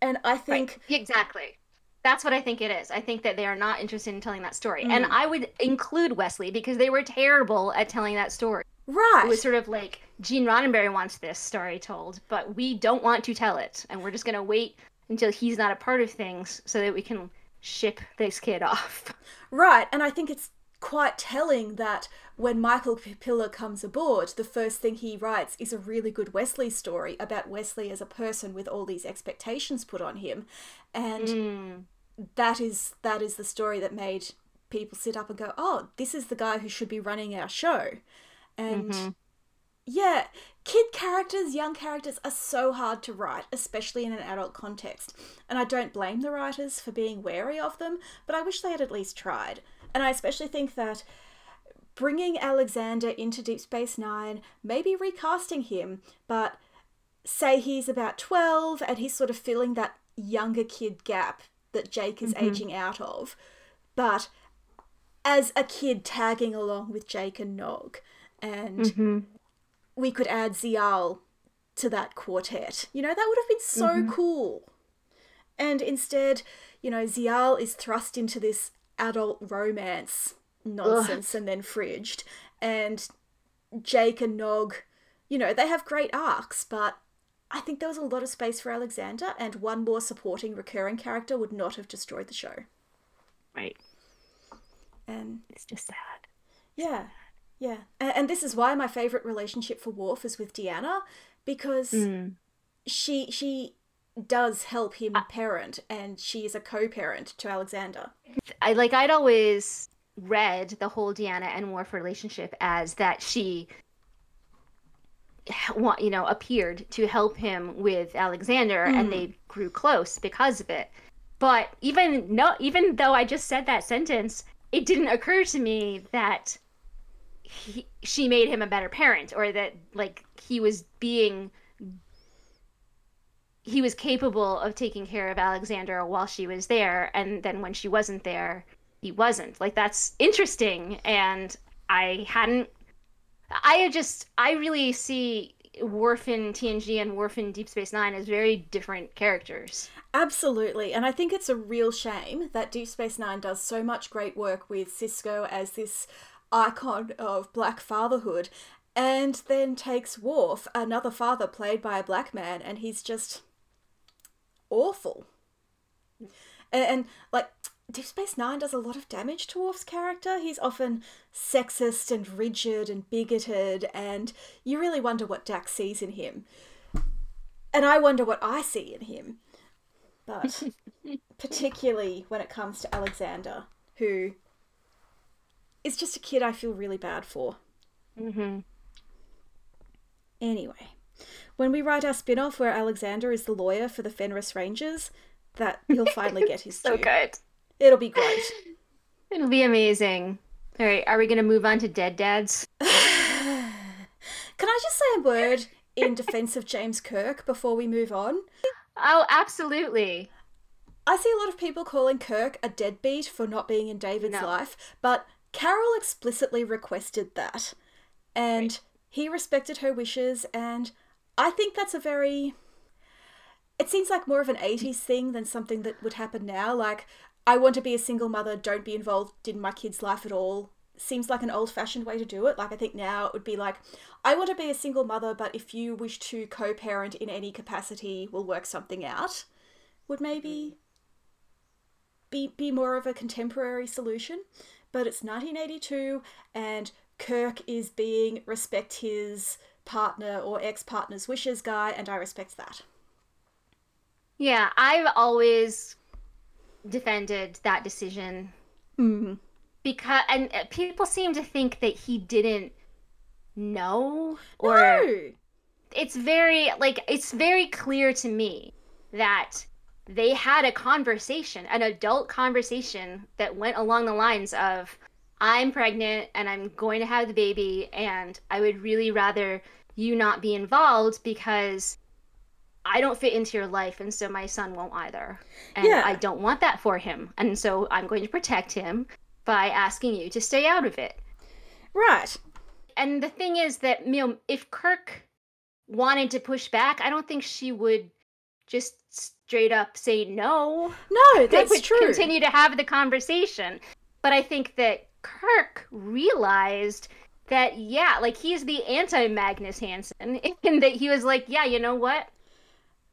S1: And I think,
S2: Right. exactly that's what i think it is i think that they are not interested in telling that story and
S1: Mm.
S2: i would include wesley because they were terrible at telling that story
S1: right.
S2: it was sort of like gene roddenberry wants this story told but we don't want to tell it and we're just going to wait until he's not a part of things so that we can ship this kid off
S1: Right, and I think it's quite telling that when Michael P- Piller comes aboard, the first thing he writes is a really good Wesley story about Wesley as a person with all these expectations put on him, and
S2: Mm.
S1: that is that is the story that made people sit up and go, "Oh, this is the guy who should be running our show," and.
S2: Mhm.
S1: Yeah, kid characters, young characters are so hard to write, especially in an adult context. And I don't blame the writers for being wary of them, but I wish they had at least tried. And I especially think that bringing Alexander into Deep Space Nine, maybe recasting him, but say he's about 12 and he's sort of filling that younger kid gap that Jake is aging out of, but as a kid tagging along with Jake and Nog. And
S2: Mhm.
S1: We could add Ziyal to that quartet. You know, that would have been so mm-hmm. cool. And instead, you know, Ziyal is thrust into this adult romance nonsense and then fridged. And Jake and Nog, you know, they have great arcs, but I think there was a lot of space for Alexander, and one more supporting recurring character would not have destroyed the show.
S2: right
S1: And
S2: it's just sad
S1: Yeah, yeah. And, this is why my favorite relationship for Worf is with Deanna, because
S2: Mm.
S1: she she does help him parent, and she is a co-parent to Alexander.
S2: I like I'd always read the whole Deanna and Worf relationship as that she wa- you know appeared to help him with Alexander and they grew close because of it. But even no even though I just said that sentence, it didn't occur to me that he, she made him a better parent or that like he was being he was capable of taking care of Alexander while she was there and then when she wasn't there he wasn't like that's interesting and I hadn't I just I really see Worf in TNG and Worf in Deep Space Nine as very different characters.
S1: Absolutely, and I think it's a real shame that Deep Space Nine does so much great work with Sisko as this icon of black fatherhood, and then takes Worf, another father played by a black man, and he's just awful. And, and like, Deep Space Nine does a lot of damage to Worf's character. He's often sexist and rigid and bigoted, and you really wonder what Dax sees in him. And I wonder what I see in him. But particularly when it comes to Alexander, who is just a kid I feel really bad for.
S2: Mm-hmm.
S1: Anyway, when we write our spin off where Alexander is the lawyer for the Fenris Rangers, that he'll finally get his
S2: so
S1: due.
S2: good.
S1: It'll be great.
S2: It'll be amazing. All right, are we going to move on to Dead Dads?
S1: Can I just say a word in defense of James Kirk before we move on?
S2: Oh, absolutely.
S1: I see a lot of people calling Kirk a deadbeat for not being in David's
S2: No.
S1: life, but Carol explicitly requested that. And
S2: Right.
S1: he respected her wishes, and I think that's a very. It seems like more of an 80s thing than something that would happen now. Like, I want to be a single mother, don't be involved in my kid's life at all. Seems like an old fashioned way to do it. Like, I think now it would be like, I want to be a single mother, but if you wish to co parent in any capacity, we'll work something out. Would maybe mm-hmm. be be more of a contemporary solution. But it's 1982, and Kirk is being respect his partner or ex partner's wishes guy, and I respect that.
S2: Yeah, I've always defended that decision
S1: Mm.
S2: because and uh, people seem to think that he didn't know or
S1: No.
S2: it's very like it's very clear to me that they had a conversation an adult conversation that went along the lines of i'm pregnant and i'm going to have the baby and i would really rather you not be involved because i don't fit into your life and so my son won't either and
S1: Yeah.
S2: i don't want that for him and so i'm going to protect him by asking you to stay out of it
S1: Right.
S2: and the thing is that you know if kirk wanted to push back i don't think she would just straight up say no
S1: No,
S2: they
S1: that's
S2: would
S1: true.
S2: continue to have the conversation but i think that kirk realized that yeah like he's the anti magnus hansen and that he was like yeah you know what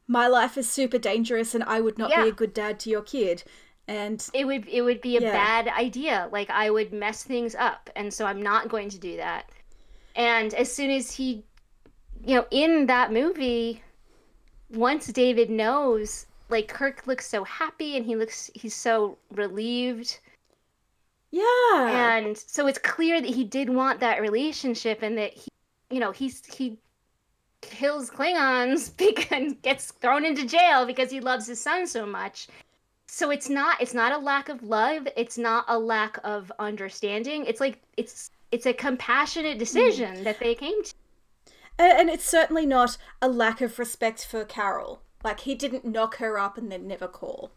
S1: My life is super dangerous, and I would not
S2: Yeah.
S1: be a good dad to your kid. And
S2: it would it would be a
S1: Yeah.
S2: bad idea like i would mess things up and so i'm not going to do that and as soon as he you know in that movie once david knows like kirk looks so happy and he looks he's so relieved.
S1: Yeah,
S2: and so it's clear that he did want that relationship and that he you know he's he kills klingons because gets thrown into jail because he loves his son so much. So it's not it's not a lack of love. It's not a lack of understanding. It's like it's it's a compassionate hmm. decision that they came to
S1: and, it's certainly not a lack of respect for Carol. Like he didn't knock her up and then never call.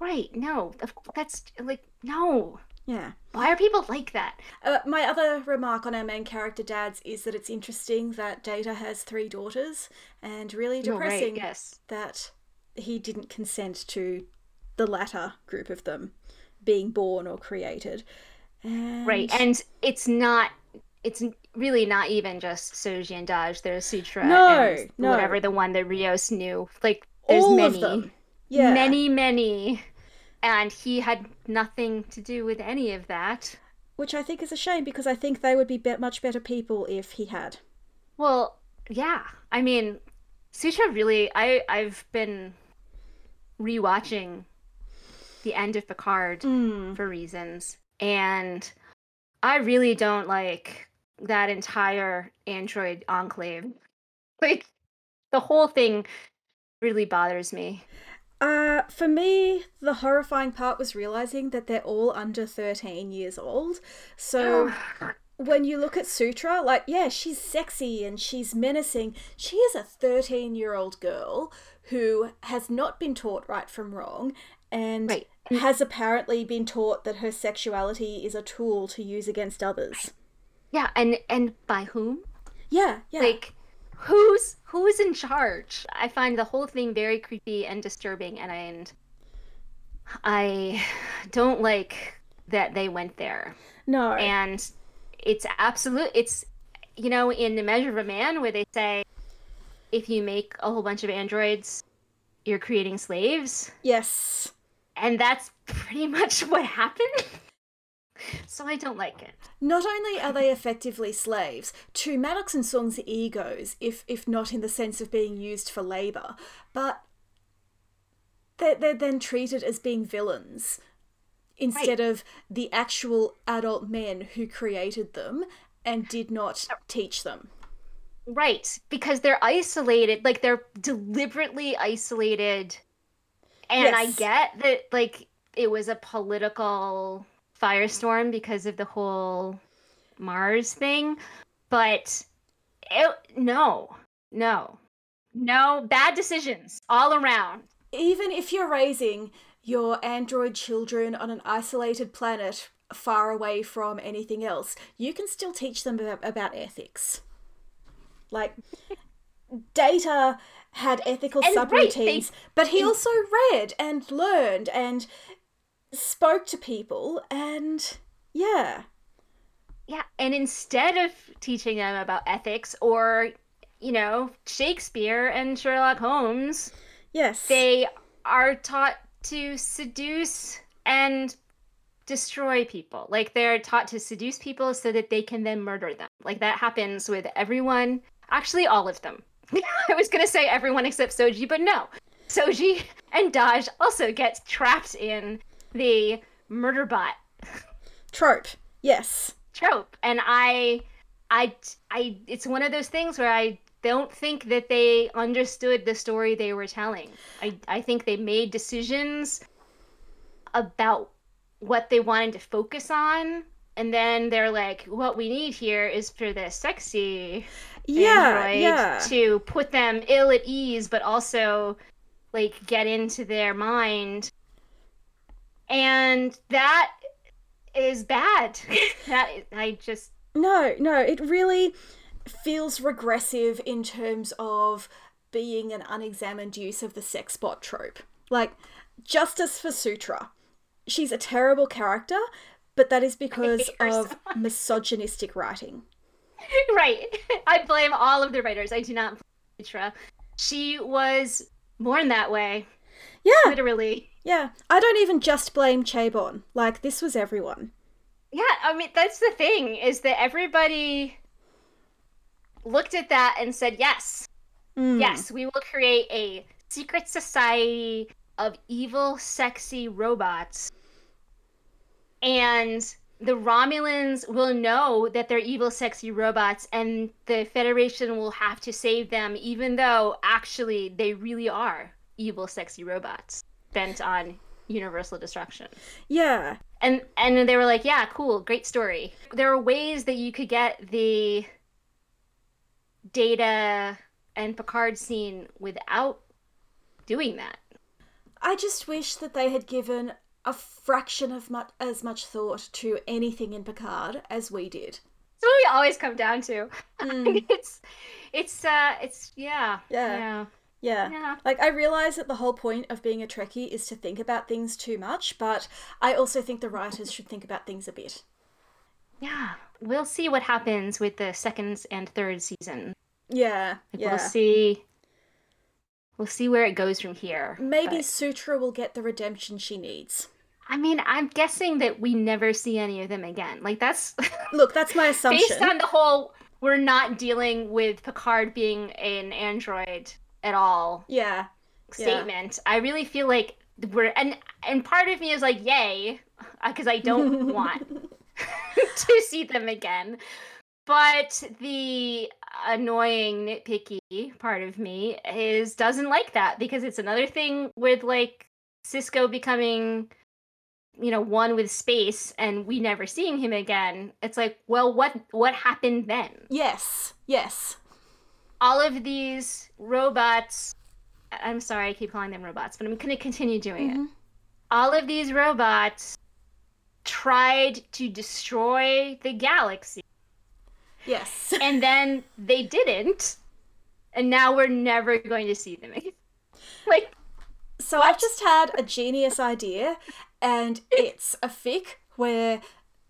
S2: right no that's like no
S1: Yeah.
S2: why are people like that
S1: Uh, my other remark on our main character dads is that it's interesting that Data has three daughters, and really
S2: No, right,
S1: depressing
S2: yes
S1: that he didn't consent to the latter group of them being born or created. And...
S2: Right, and it's not. It's really not even just Soji and Dahj. There's Sutra
S1: No,
S2: and
S1: no.
S2: whatever the one that Rios knew. Like there's
S1: all
S2: many.
S1: Yeah.
S2: many, many, and he had nothing to do with any of that.
S1: Which I think is a shame because I think they would be, be- much better people if he had.
S2: Well, yeah. I mean, Sutra really. I I've been rewatching the end of Picard
S1: Mm.
S2: for reasons. And I really don't like that entire android enclave. Like the whole thing really bothers me.
S1: Uh, for me, the horrifying part was realizing that they're all under 13 years old. So when you look at Sutra, like, yeah, she's sexy and she's menacing. She is a 13 year old girl who has not been taught right from wrong and
S2: Right.
S1: has apparently been taught that her sexuality is a tool to use against others.
S2: Yeah, and and by whom?
S1: Yeah, yeah.
S2: Like who's who's in charge? I find the whole thing very creepy and disturbing and I and I don't like that they went there.
S1: no.
S2: And it's absolute it's you know in the measure of a man where they say if you make a whole bunch of androids you're creating slaves
S1: yes.
S2: and that's pretty much what happened. so I don't like it.
S1: Not only are they effectively slaves to Maddox and Soong's egos, if if not in the sense of being used for labor, but they're, they're then treated as being villains instead right. of the actual adult men who created them and did not teach them.
S2: Right, because they're isolated, like they're deliberately isolated. And yes. I get that like it was a political firestorm because of the whole Mars thing, but it, no. No. No bad decisions all around.
S1: Even if you're raising your android children on an isolated planet far away from anything else, you can still teach them about ethics. Like, Data had ethical and subroutines, right, they, but he also read and learned and spoke to people, and yeah.
S2: Yeah, and instead of teaching them about ethics or, you know, Shakespeare and Sherlock Holmes,
S1: yes,
S2: they are taught to seduce and destroy people. Like they're taught to seduce people so that they can then murder them. Like that happens with everyone, actually all of them. I was going to say everyone except Soji, but no. Soji and Dahj also get trapped in the murder bot
S1: trope. Yes.
S2: Trope. And I I I it's one of those things where I don't think that they understood the story they were telling. I, I think they made decisions about what they wanted to focus on. And then they're like, what we need here is for the sexy yeah, yeah. to put them ill at ease, but also like get into their mind. And that is bad. that I just
S1: no, no, it really feels regressive in terms of being an unexamined use of the sex bot trope. Like, justice for Sutra. She's a terrible character, but that is because of so misogynistic writing.
S2: Right. I blame all of the writers. I do not blame Sutra. She was born that way.
S1: Yeah.
S2: Literally.
S1: Yeah. I don't even just blame Chabon. Like, this was everyone.
S2: Yeah, I mean, that's the thing, is that everybody looked at that and said, yes, mm. yes, we will create a secret society of evil, sexy robots. And the Romulans will know that they're evil, sexy robots, and the Federation will have to save them, even though actually they really are evil, sexy robots bent on universal destruction.
S1: Yeah.
S2: And and they were like, yeah, cool, great story. There are ways that you could get the Data and Picard scene without doing that.
S1: I just wish that they had given a fraction of much, as much thought to anything in Picard as we did.
S2: That's what we always come down to. Mm. it's, it's, uh, it's yeah,
S1: yeah, yeah. Yeah. yeah. Like, I realize that the whole point of being a Trekkie is to think about things too much, but I also think the writers should think about things a bit.
S2: Yeah. We'll see what happens with the second and third season.
S1: Yeah. Like, yeah.
S2: We'll see. We'll see where it goes from here.
S1: Maybe but... Sutra will get the redemption she needs.
S2: I mean, I'm guessing that we never see any of them again. Like that's
S1: Look, that's my assumption.
S2: Based on the whole we're not dealing with Picard being an android at all.
S1: Yeah.
S2: Statement. Yeah. I really feel like we're and and part of me is like yay uh, because I don't want to see them again. But the annoying nitpicky part of me is doesn't like that because it's another thing with like Sisko becoming you know one with space and we never seeing him again it's like well what what happened then
S1: yes yes
S2: all of these robots i'm sorry i keep calling them robots but i'm going to continue doing mm-hmm. it all of these robots tried to destroy the galaxy
S1: yes
S2: and then they didn't and now we're never going to see them again like
S1: so what? i've just had a genius idea and it's a fic where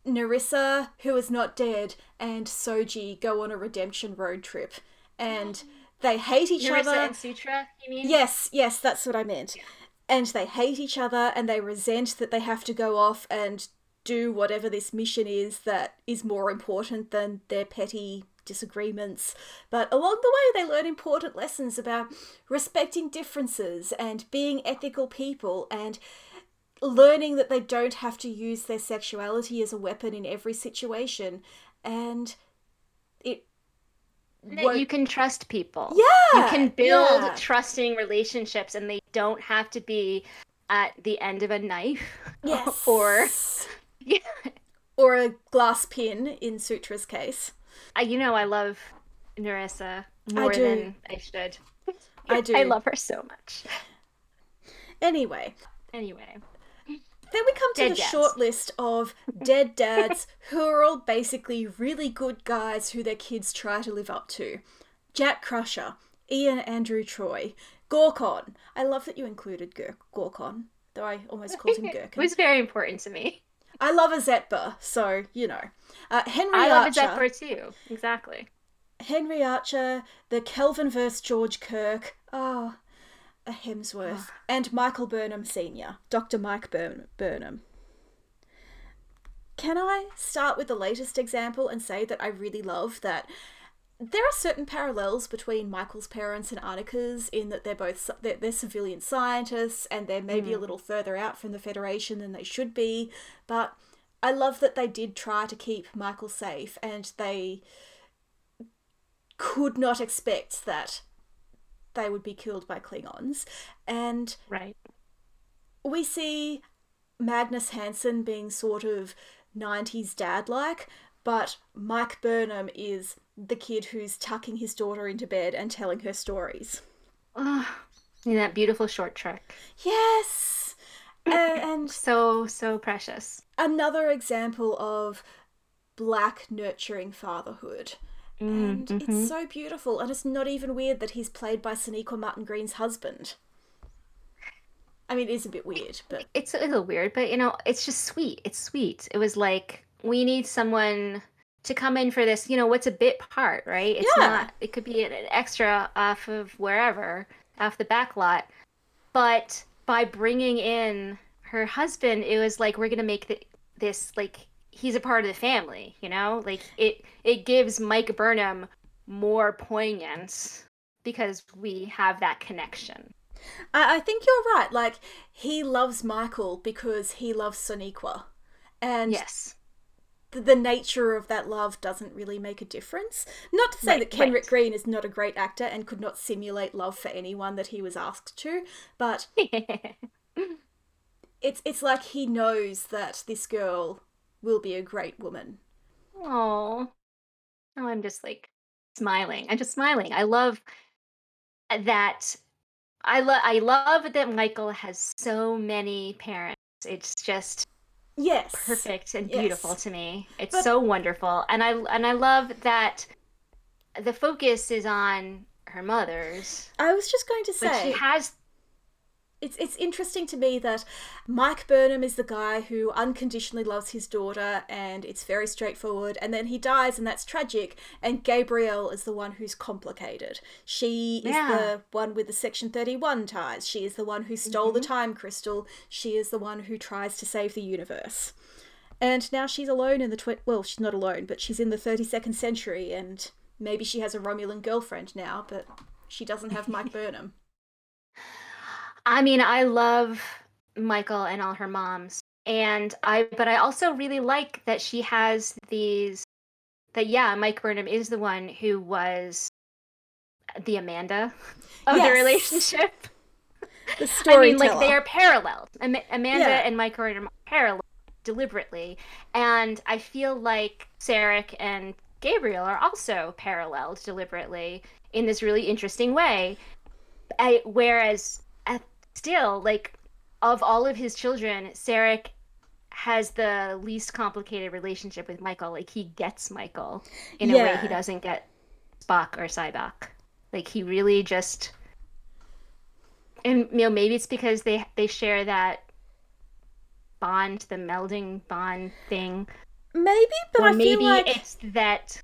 S1: Narissa, who is not dead, and Soji go on a redemption road trip and they hate each
S2: Narissa
S1: other.
S2: and Sutra, you mean?
S1: Yes, yes, that's what I meant. and they hate each other and they resent that they have to go off and do whatever this mission is that is more important than their petty disagreements. But along the way, they learn important lessons about respecting differences and being ethical people and learning that they don't have to use their sexuality as a weapon in every situation. And.
S2: That you can trust people.
S1: Yeah.
S2: You can build
S1: yeah.
S2: trusting relationships and they don't have to be at the end of a knife.
S1: Yes.
S2: or yeah.
S1: Or a glass pin in Sutra's case.
S2: I, you know, I love Narissa more
S1: do.
S2: than I should.
S1: I do.
S2: I love her so much.
S1: Anyway,
S2: Anyway,
S1: then we come to
S2: Dead
S1: the
S2: dads.
S1: short list of dead dads who are all basically really good guys who their kids try to live up to. Jack Crusher, Ian Andrew Troi, Gorkon. I love that you included Gorkon, though I almost called him
S2: it was very important to me.
S1: I love Azetbur, so you know. Uh, Henry
S2: I love
S1: Archer.
S2: Zephyr too. Exactly.
S1: Henry Archer, the Kelvin verse George Kirk, ah, a Hemsworth, ah. and Michael Burnham Sr., Dr. Mike Burn- Burnham. Can I start with the latest example and say that I really love that there are certain parallels between Michael's parents and Annika's in that they're both they're, they're civilian scientists and they're maybe a mm. little further out from the Federation than they should be, but I love that they did try to keep Michael safe and they could not expect that they would be killed by Klingons. And
S2: Right.
S1: we see Magnus Hansen being sort of 90s dad like, but Mike Burnham is the kid who's tucking his daughter into bed and telling her stories.
S2: Oh, in that beautiful Short Trek.
S1: Yes! and, and
S2: So so precious.
S1: another example of black nurturing fatherhood. And
S2: Mm, mhm.
S1: it's so beautiful, and it's not even weird that he's played by Sonequa Martin Green's husband. I mean, it is a bit weird, but
S2: It's a little weird, but you know, it's just sweet. It's sweet. It was like we need someone to come in for this. You know, what's a bit part, right? It's
S1: Yeah.
S2: not. It could be an an extra off of wherever, off the back lot. But by bringing in her husband, it was like we're gonna make the, this like he's a part of the family. You know, like it. It gives Mike Burnham more poignance because we have that connection.
S1: I, I think you're right. Like, he loves Michael because he loves Sonequa. And
S2: Yes.
S1: the, the nature of that love doesn't really make a difference. Not to say
S2: Right,
S1: that Kenric
S2: right.
S1: Green is not a great actor and could not simulate love for anyone that he was asked to, but it's it's like he knows that this girl will be a great woman.
S2: Oh, oh, I'm just like smiling. I'm just smiling. I love uh, that. I love. I love that Michael has so many parents. It's just
S1: Yes.
S2: perfect and
S1: Yes.
S2: beautiful to me. It's
S1: But-
S2: so wonderful, and I and I love that the focus is on her mother's,
S1: I was just going to
S2: but
S1: say
S2: she has.
S1: It's it's interesting to me that Mike Burnham is the guy who unconditionally loves his daughter and it's very straightforward and then he dies and that's tragic and Gabrielle is the one who's complicated. She is
S2: Yeah.
S1: the one with the section 31 ties. She is the one who stole the mm-hmm. time crystal. She is the one who tries to save the universe. And now she's alone in the tw- well, she's not alone, but she's in the 32nd century and maybe she has a Romulan girlfriend now, but she doesn't have Mike Burnham.
S2: I mean, I love Michael and all her moms. And I but I also really like that she has these that yeah, Mike Burnham is the one who was the Amanda of the relationship.
S1: The
S2: I
S1: storyteller.
S2: mean, like they are paralleled. Am- Amanda
S1: Yeah.
S2: and Mike Burnham are parallel deliberately, and I feel like Sarek and Gabriel are also paralleled deliberately in this really interesting way. I, whereas, still, like of all of his children, Sarek has the least complicated relationship with Michael. Like he gets Michael in a way he doesn't get Spock or Sybok. Like he really just and you know maybe it's because they they share that bond the melding bond thing
S1: Maybe, but
S2: or
S1: I
S2: maybe
S1: feel like
S2: it's that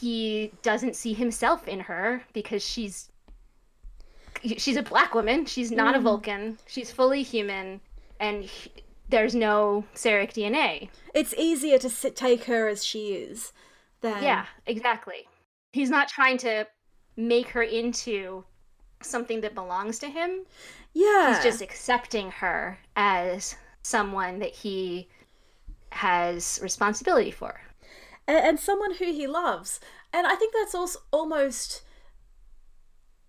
S2: he doesn't see himself in her because she's she's a black woman. She's not
S1: Mm.
S2: a Vulcan. She's fully human, and he- there's no Sarek DNA.
S1: It's easier to sit, take her as she is than
S2: Yeah, exactly. He's not trying to make her into something that belongs to him.
S1: yeah.
S2: He's just accepting her as someone that he has responsibility for.
S1: and, and someone who he loves. And I think that's also almost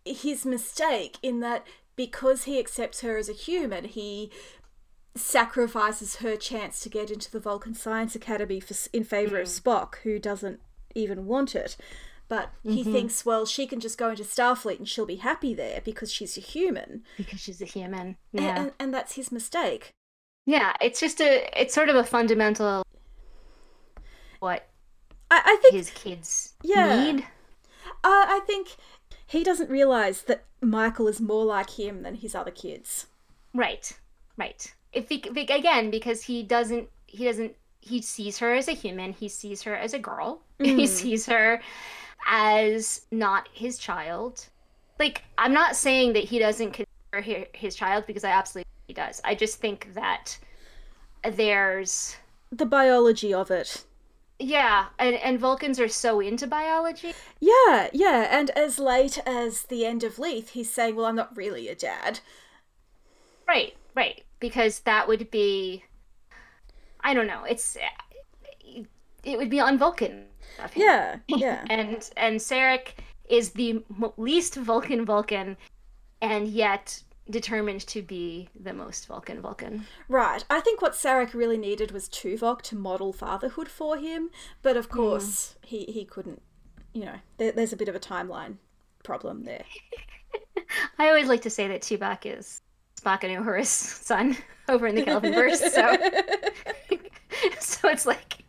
S1: his mistake in that because he accepts her as a human, he sacrifices her chance to get into the Vulcan Science Academy for, in favor of Spock, who doesn't even want it. But he thinks, well, she can just go into Starfleet and she'll be happy there because she's a human.
S2: Because she's a human. Yeah.
S1: And, and that's his mistake.
S2: yeah, it's just a it's sort of a fundamental what
S1: I, I think
S2: his kids
S1: Yeah.
S2: need.
S1: Uh, I think he doesn't realize that Michael is more like him than his other kids.
S2: Right. Right. If he, again because he doesn't he doesn't he sees her as a human, he sees her as a girl. He
S1: Mm.
S2: sees her as not his child. Like I'm not saying that he doesn't consider his child because I absolutely he does. I just think that there's
S1: The biology of it.
S2: Yeah, and and Vulcans are so into biology.
S1: Yeah, yeah, and as late as the end of Lethe, he's saying, Well, I'm not really a dad.
S2: Right, right. Because that would be, I don't know. It's it would be on Vulcan.
S1: Yeah, yeah.
S2: And and Sarek is the least Vulcan Vulcan, and yet determined to be the most Vulcan Vulcan.
S1: right. I think what Sarek really needed was Tuvok to model fatherhood for him, but of hmm. course, he, he couldn't, you know, there, there's a bit of a timeline problem there.
S2: I always like to say that Tuvok is Spock and Uhura's son over in the Kelvinverse. So so it's like,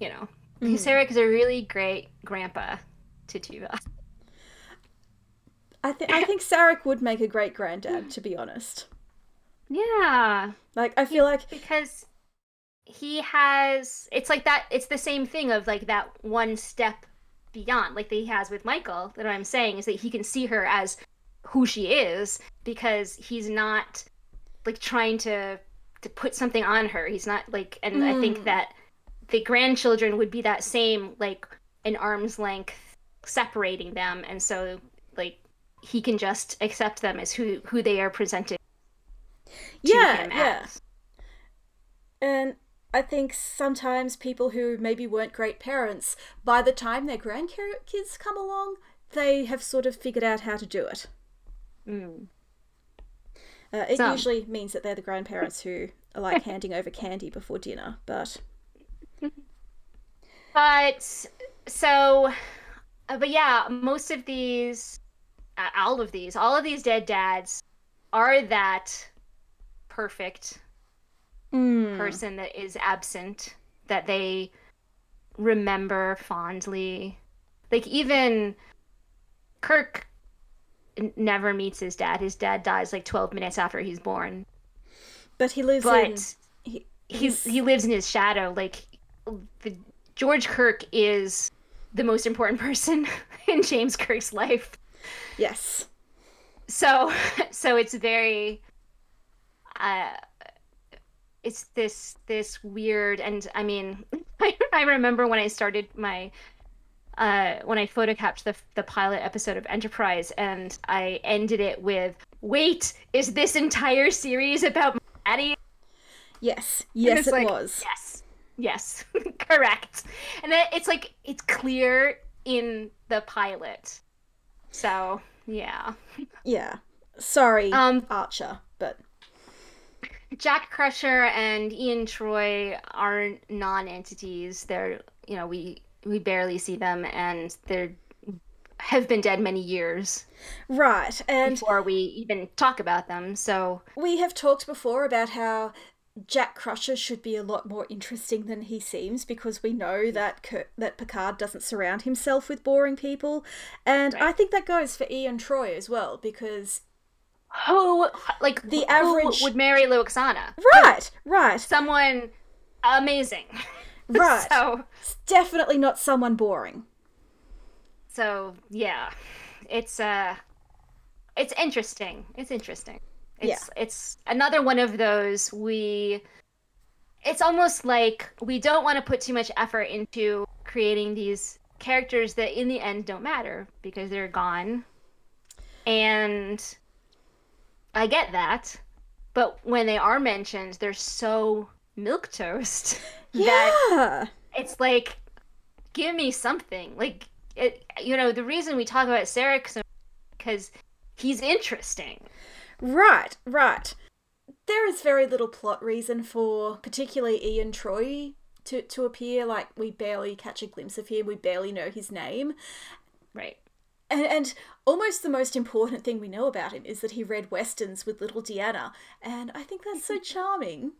S2: you know, hmm. Sarek is a really great grandpa to Tuvok.
S1: I, th- I think Sarek would make a great granddad, to be honest.
S2: Yeah,
S1: Like, I feel like
S2: because he has. It's like that. It's the same thing of like that one step beyond, like that he has with Michael. That I'm saying is that he can see her as who she is because he's not like trying to to put something on her. He's not like, and I think
S1: Mm.
S2: that the grandchildren would be that same like an arm's length separating them, and so he can just accept them as who who they are presented
S1: yeah, yeah.
S2: as.
S1: And I think sometimes people who maybe weren't great parents, by the time their grandkids come along, they have sort of figured out how to do it.
S2: Mm.
S1: Uh, it
S2: Some.
S1: usually means that they're the grandparents who are like handing over candy before dinner, but
S2: But so, uh, but yeah, most of these, all of these, all of these dead dads are that perfect
S1: Mm.
S2: person that is absent that they remember fondly. Like even Kirk never meets his dad. His dad dies like 12 minutes after he's born.
S1: but he lives
S2: But
S1: in. He,
S2: he he lives in his shadow. Like the George Kirk is the most important person in James Kirk's life.
S1: Yes.
S2: So so it's very uh it's this this weird and I mean I, I remember when I started my uh when I photocapped the the pilot episode of Enterprise and I ended it with wait is this entire series about Maddie
S1: Yes. Yes, it
S2: like,
S1: was.
S2: Yes. Yes. Correct. And it's like it's clear in the pilot. So, yeah.
S1: Yeah. Sorry,
S2: Um
S1: Archer, but
S2: Jack Crusher and Ian Troi are non-entities. They're, you know, we we barely see them and they're have been dead many years
S1: right. And
S2: before we even talk about them. So,
S1: we have talked before about how Jack Crusher should be a lot more interesting than he seems because we know that that Picard doesn't surround himself with boring people, and I think that goes for Ian Troi as well because
S2: who like
S1: The
S2: who
S1: average-
S2: would marry Lwaxana?
S1: right, right,
S2: Someone amazing.
S1: right.
S2: so
S1: It's definitely not someone boring.
S2: so yeah it's uh it's interesting. It's interesting. It's yeah. it's another one of those we it's almost like we don't want to put too much effort into creating these characters that in the end don't matter because they're gone. And I get that. But when they are mentioned, they're so milk toast
S1: yeah.
S2: that it's like give me something. Like it you know, the reason we talk about so because he's interesting.
S1: Right, right. There is very little plot reason for particularly Ian Troi to, to appear. Like we barely catch a glimpse of him, we barely know his name.
S2: Right.
S1: And, and almost the most important thing we know about him is that he read westerns with little Deanna, and I think that's so charming.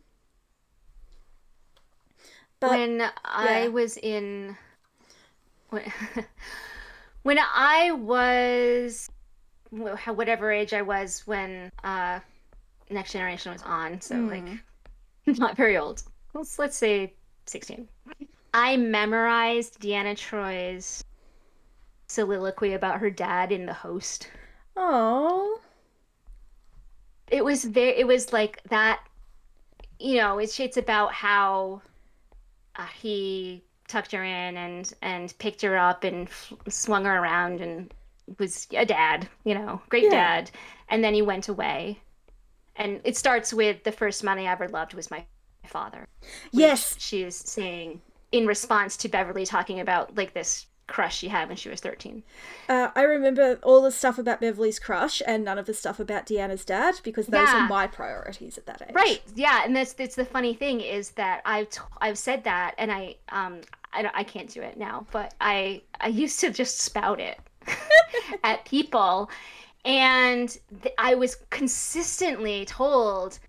S2: But, when yeah. I was in when, when I was whatever age I was when uh, Next Generation was on, so mm. like not very old. Let's let's say sixteen. I memorized Deanna Troi's soliloquy about her dad in The Host.
S1: Oh.
S2: It was very. It was like that. You know, it's it's about how uh, he tucked her in and and picked her up and f- swung her around and was a dad, you know, great yeah. dad. And then he went away. And it starts with the first man I ever loved was my father.
S1: Yes.
S2: She is saying in response to Beverly talking about like this crush she had when she was 13.
S1: Uh, I remember all the stuff about Beverly's crush and none of the stuff about Deanna's dad because those yeah. are my priorities at that age.
S2: Right. Yeah, and that's it's the funny thing is that I've t- I've said that and I um I I can't do it now, but I I used to just spout it at people. And th- I was consistently told,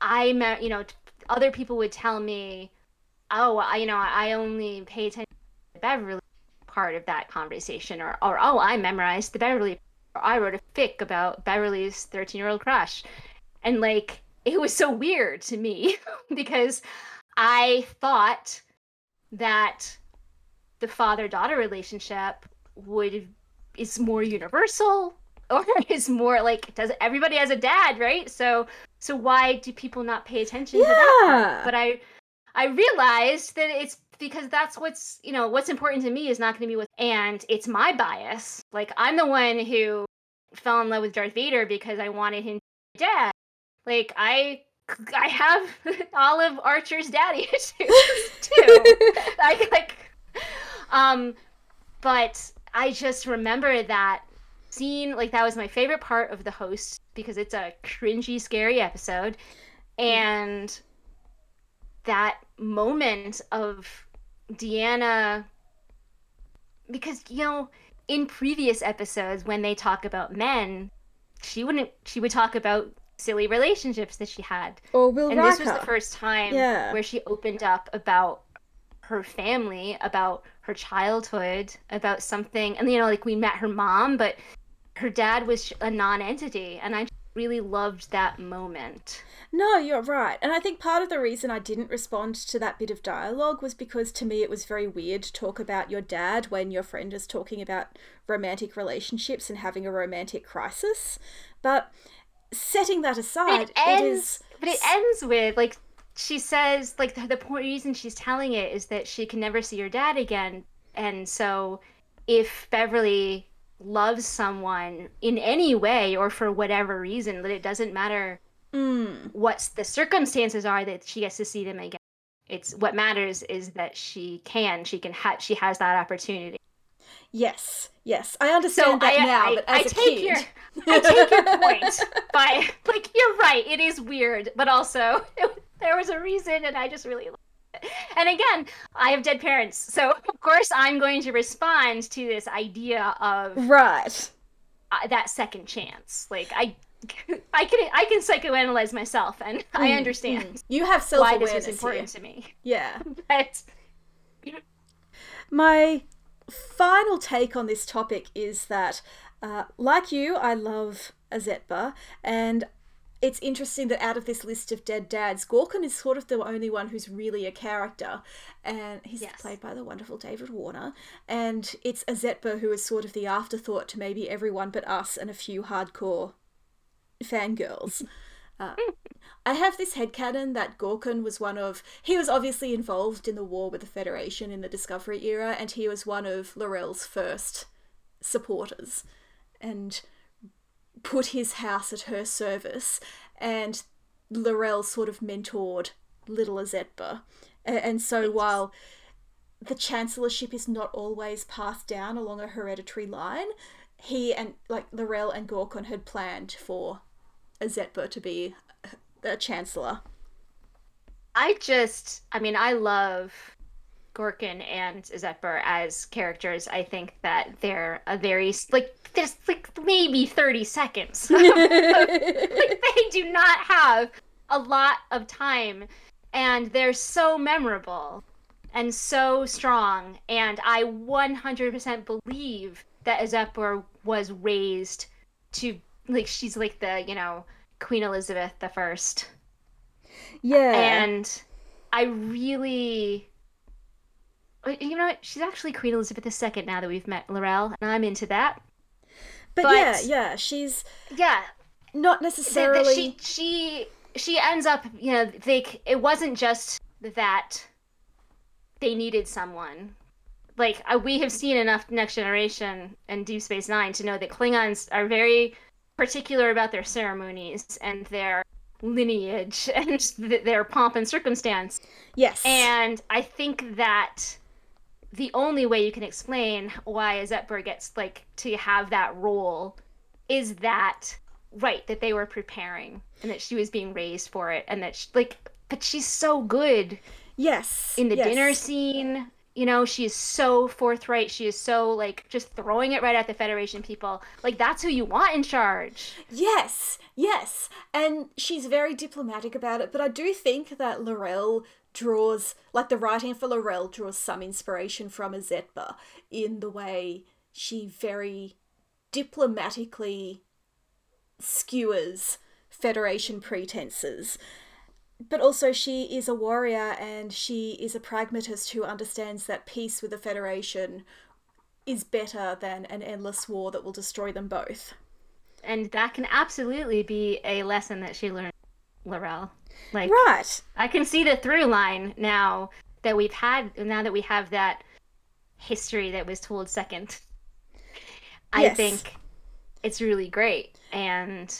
S2: I, met, you know, other people would tell me, oh, I, you know, I only pay attention to the Beverly part of that conversation, or, or oh, I memorized the Beverly, or I wrote a fic about Beverly's 13 year old crush. And like, it was so weird to me because I thought that the father daughter relationship would is more universal or is more like does everybody has a dad right? So so why do people not pay attention yeah. to that but i i realized that it's because that's what's you know what's important to me is not going to be with and it's my bias. Like i'm the one who fell in love with darth vader because i wanted him to be dad. Like i i have olive archer's daddy issues too. I like um but I just remember that scene. Like that was my favorite part of the host because it's a cringy, scary episode, and that moment of Deanna. Because you know, in previous episodes when they talk about men, she wouldn't. She would talk about silly relationships that she had.
S1: Or Will
S2: And
S1: Raka.
S2: this was the first time
S1: yeah.
S2: where she opened up about her family, about her childhood, about something. And, you know, like we met her mom, but her dad was a non entity. And I really loved that moment.
S1: No, you're right. And I think part of the reason I didn't respond to that bit of dialogue was because to me it was very weird to talk about your dad when your friend is talking about romantic relationships and having a romantic crisis. But setting that aside,
S2: it, ends,
S1: it is.
S2: But it ends with like she says like the, the point reason she's telling it is that she can never see her dad again. And so if beverly loves someone in any way or for whatever reason that it doesn't matter
S1: mm.
S2: what the circumstances are that she gets to see them again. It's what matters is that she can she can have she has that opportunity.
S1: Yes yes. I understand so that I, now I, but as
S2: I
S1: a
S2: take
S1: kid.
S2: your i take your point but like you're right it is weird but also there was a reason and I just really loved it. And again, I have dead parents, so of course I'm going to respond to this idea of
S1: right
S2: uh, that second chance. Like I I can I can psychoanalyze myself, and mm, I understand. Mm.
S1: You have self
S2: why this was important
S1: here.
S2: to me.
S1: Yeah,
S2: but
S1: my final take on this topic is that, uh, like you, I love Azetbur, and it's interesting that out of this list of dead dads, Gorkon is sort of the only one who's really a character, and he's
S2: Yes.
S1: played by the wonderful David Warner. And it's Azetbur who is sort of the afterthought to maybe everyone but us and a few hardcore fangirls. Uh, I have this headcanon that Gorkon was one of. He was obviously involved in the war with the Federation in the Discovery era, and he was one of L'Rell's first supporters and put his house at her service. And L'Rell sort of mentored little Azetbur. And so while the chancellorship is not always passed down along a hereditary line, he and like L'Rell and Gorkon had planned for Azetbur to be a chancellor.
S2: I just, I mean, I love Gorkon and Zetber as characters. I think that they're a very like there's like maybe thirty seconds. like they do not have a lot of time, and they're so memorable and so strong. And I 100% believe that Zetber was raised to like she's like the you know Queen Elizabeth the First
S1: Yeah.
S2: and I really, you know what? She's actually Queen Elizabeth II now that we've met L'Rell, and I'm into that.
S1: but,
S2: but-
S1: yeah, yeah, she's
S2: Yeah,
S1: not necessarily
S2: she she she ends up. You know, they it wasn't just that they needed someone. Like uh, we have seen enough Next Generation and Deep Space Nine to know that Klingons are very particular about their ceremonies and their lineage and th- their pomp and circumstance.
S1: yes.
S2: And I think that the only way you can explain why Zetber gets like to have that role is that right that they were preparing and that she was being raised for it and that she, like but she's so good
S1: yes.
S2: in the
S1: yes.
S2: dinner scene you know she is so forthright she is so like just throwing it right at the federation people like that's who you want in charge
S1: Yes, yes. And she's very diplomatic about it, but I do think that L'Rell draws, like the writing for L'Rell draws some inspiration from Azetbur in the way she very diplomatically skewers Federation pretenses. But also, she is a warrior and she is a pragmatist who understands that peace with the Federation is better than an endless war that will destroy them both.
S2: and that can absolutely be a lesson that she learned L'Rell like
S1: Right.
S2: I can see the through line now that we've had now that we have that history that was told second. I
S1: Yes.
S2: think it's really great and,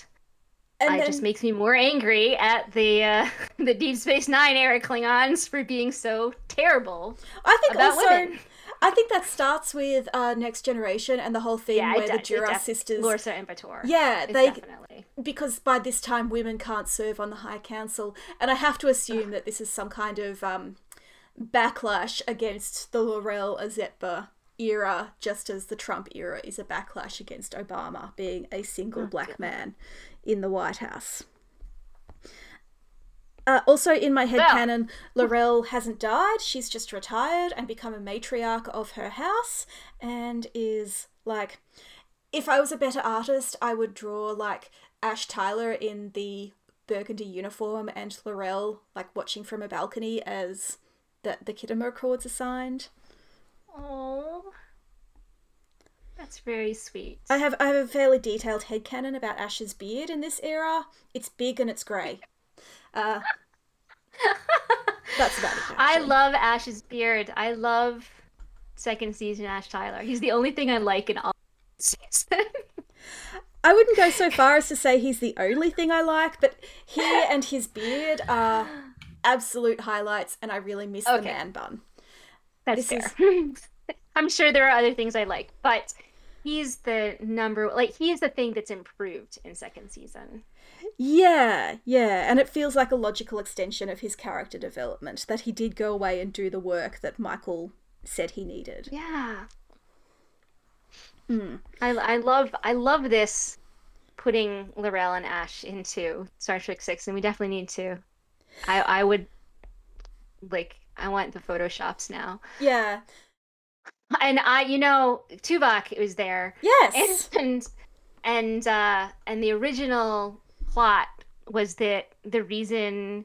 S1: And
S2: it
S1: then,
S2: just makes me more angry at the uh, the Deep Space 9 era Klingons for being so terrible
S1: I think
S2: about
S1: also,
S2: women.
S1: I think that starts with uh, Next Generation and the whole thing
S2: Yeah,
S1: where
S2: it
S1: the Duras
S2: def-
S1: sisters.
S2: Lursa and B'Etor.
S1: Yeah, they
S2: definitely.
S1: because by this time women can't serve on the High Council, and I have to assume that this is some kind of um, backlash against the L'Rell Azetbur era, just as the Trump era is a backlash against Obama being a single black man in the White House. Uh, also, in my head
S2: Well-
S1: canon, L'Rell hasn't died. She's just retired and become a matriarch of her house and is like, if I was a better artist, I would draw like Ash Tyler in the burgundy uniform and L'Rell like watching from a balcony as the, the Khitomer Accords are signed.
S2: Oh. That's very sweet.
S1: I have I have a fairly detailed head headcanon about Ash's beard in this era. It's big and it's grey. Uh, that's about it.
S2: I love Ash's beard. I love second season Ash Tyler. He's the only thing I like in all season.
S1: I wouldn't go so far as to say he's the only thing I like, but he and his beard are absolute highlights, and I really miss the man bun.
S2: That's
S1: This
S2: fair. I'm sure there are other things I like, but he's the number like he is the thing that's improved in second season.
S1: Yeah, yeah, and it feels like a logical extension of his character development that he did go away and do the work that Michael said he needed.
S2: Yeah.
S1: Hmm.
S2: I, I love I love this putting L'Rell and Ash into Star Trek Six, and we definitely need to. I I would like I want the photoshops now.
S1: Yeah.
S2: And I you know Tuvok was there
S1: Yes.
S2: and and uh and the original plot was that the reason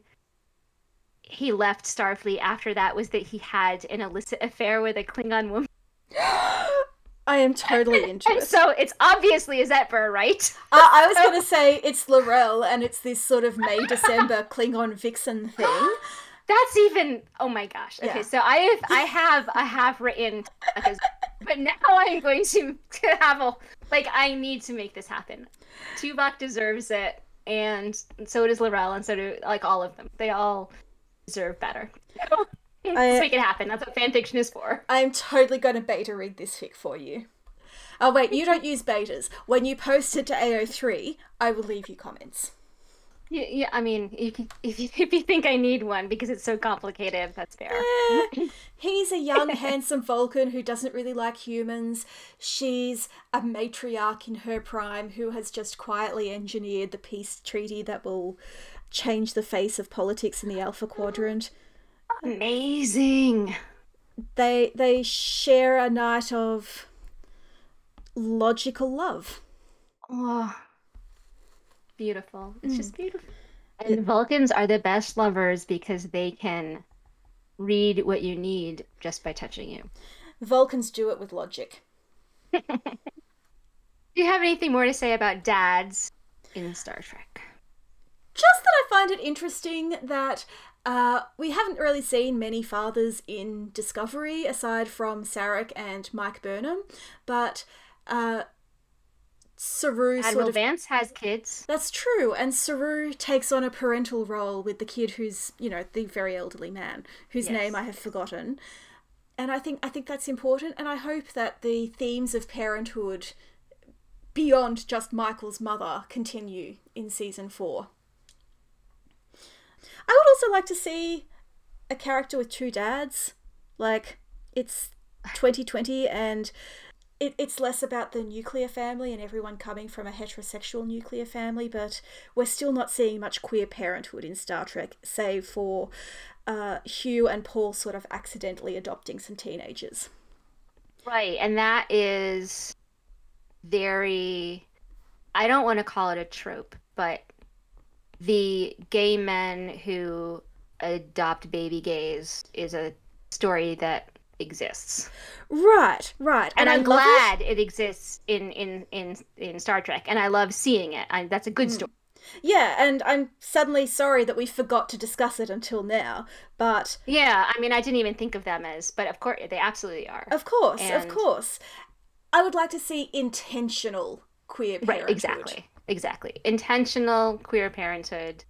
S2: he left Starfleet after that was that he had an illicit affair with a Klingon woman.
S1: I am totally into it.
S2: so it's obviously Azetbur, right?
S1: I, I was going to say it's L'Rell, and it's this sort of May December Klingon vixen thing.
S2: That's even oh my gosh. Okay,
S1: Yeah.
S2: so I have I have I have written but now I'm going to, to have a like I need to make this happen. Tuvok deserves it and so does L'Rell and so do like all of them. They all deserve better. Let's
S1: I-
S2: make it happen. That's what fanfiction is for.
S1: I'm totally going to beta read this fic for you. Oh, wait, you don't use betas. When you post it to AO3, I will leave you comments.
S2: Yeah, yeah I mean, you if you if you think I need one because it's so complicated, that's fair.
S1: Eh, he's a young, handsome Vulcan who doesn't really like humans. She's a matriarch in her prime who has just quietly engineered the peace treaty that will change the face of politics in the Alpha Quadrant.
S2: Amazing.
S1: They they share a night of logical love.
S2: Oh, beautiful. It's just beautiful. And Vulcans are the best lovers because they can read what you need just by touching you.
S1: Vulcans do it with logic.
S2: Do you have anything more to say about dads in Star Trek?
S1: Just that I find it interesting that uh, we haven't really seen many fathers in Discovery aside from Sarek and Mike Burnham, but uh, Saru
S2: Admiral
S1: sort of.
S2: Vance has kids.
S1: That's true, and Saru takes on a parental role with the kid who's, you know, the very elderly man whose
S2: Yes.
S1: name I have forgotten. And I think I think that's important, and I hope that the themes of parenthood beyond just Michael's mother continue in season four. I would also like to see a character with two dads. Like, it's 2020 and it, it's less about the nuclear family and everyone coming from a heterosexual nuclear family, but we're still not seeing much queer parenthood in Star Trek, save for uh, Hugh and Paul sort of accidentally adopting some teenagers.
S2: Right, and that is very I don't want to call it a trope, but the gay men who adopt baby gays is a story that exists.
S1: Right, right.
S2: And,
S1: I
S2: I'm
S1: love it.
S2: glad it. exists in, in in in Star Trek and I love seeing it. I, that's a good hmm. story.
S1: Yeah, and I'm suddenly sorry that we forgot to discuss it until now, but
S2: Yeah, I mean I didn't even think of them as but of course they absolutely are.
S1: of course, of course. I would like to see intentional queer parenthood.
S2: Right, exactly. Exactly. Intentional queer parenthood.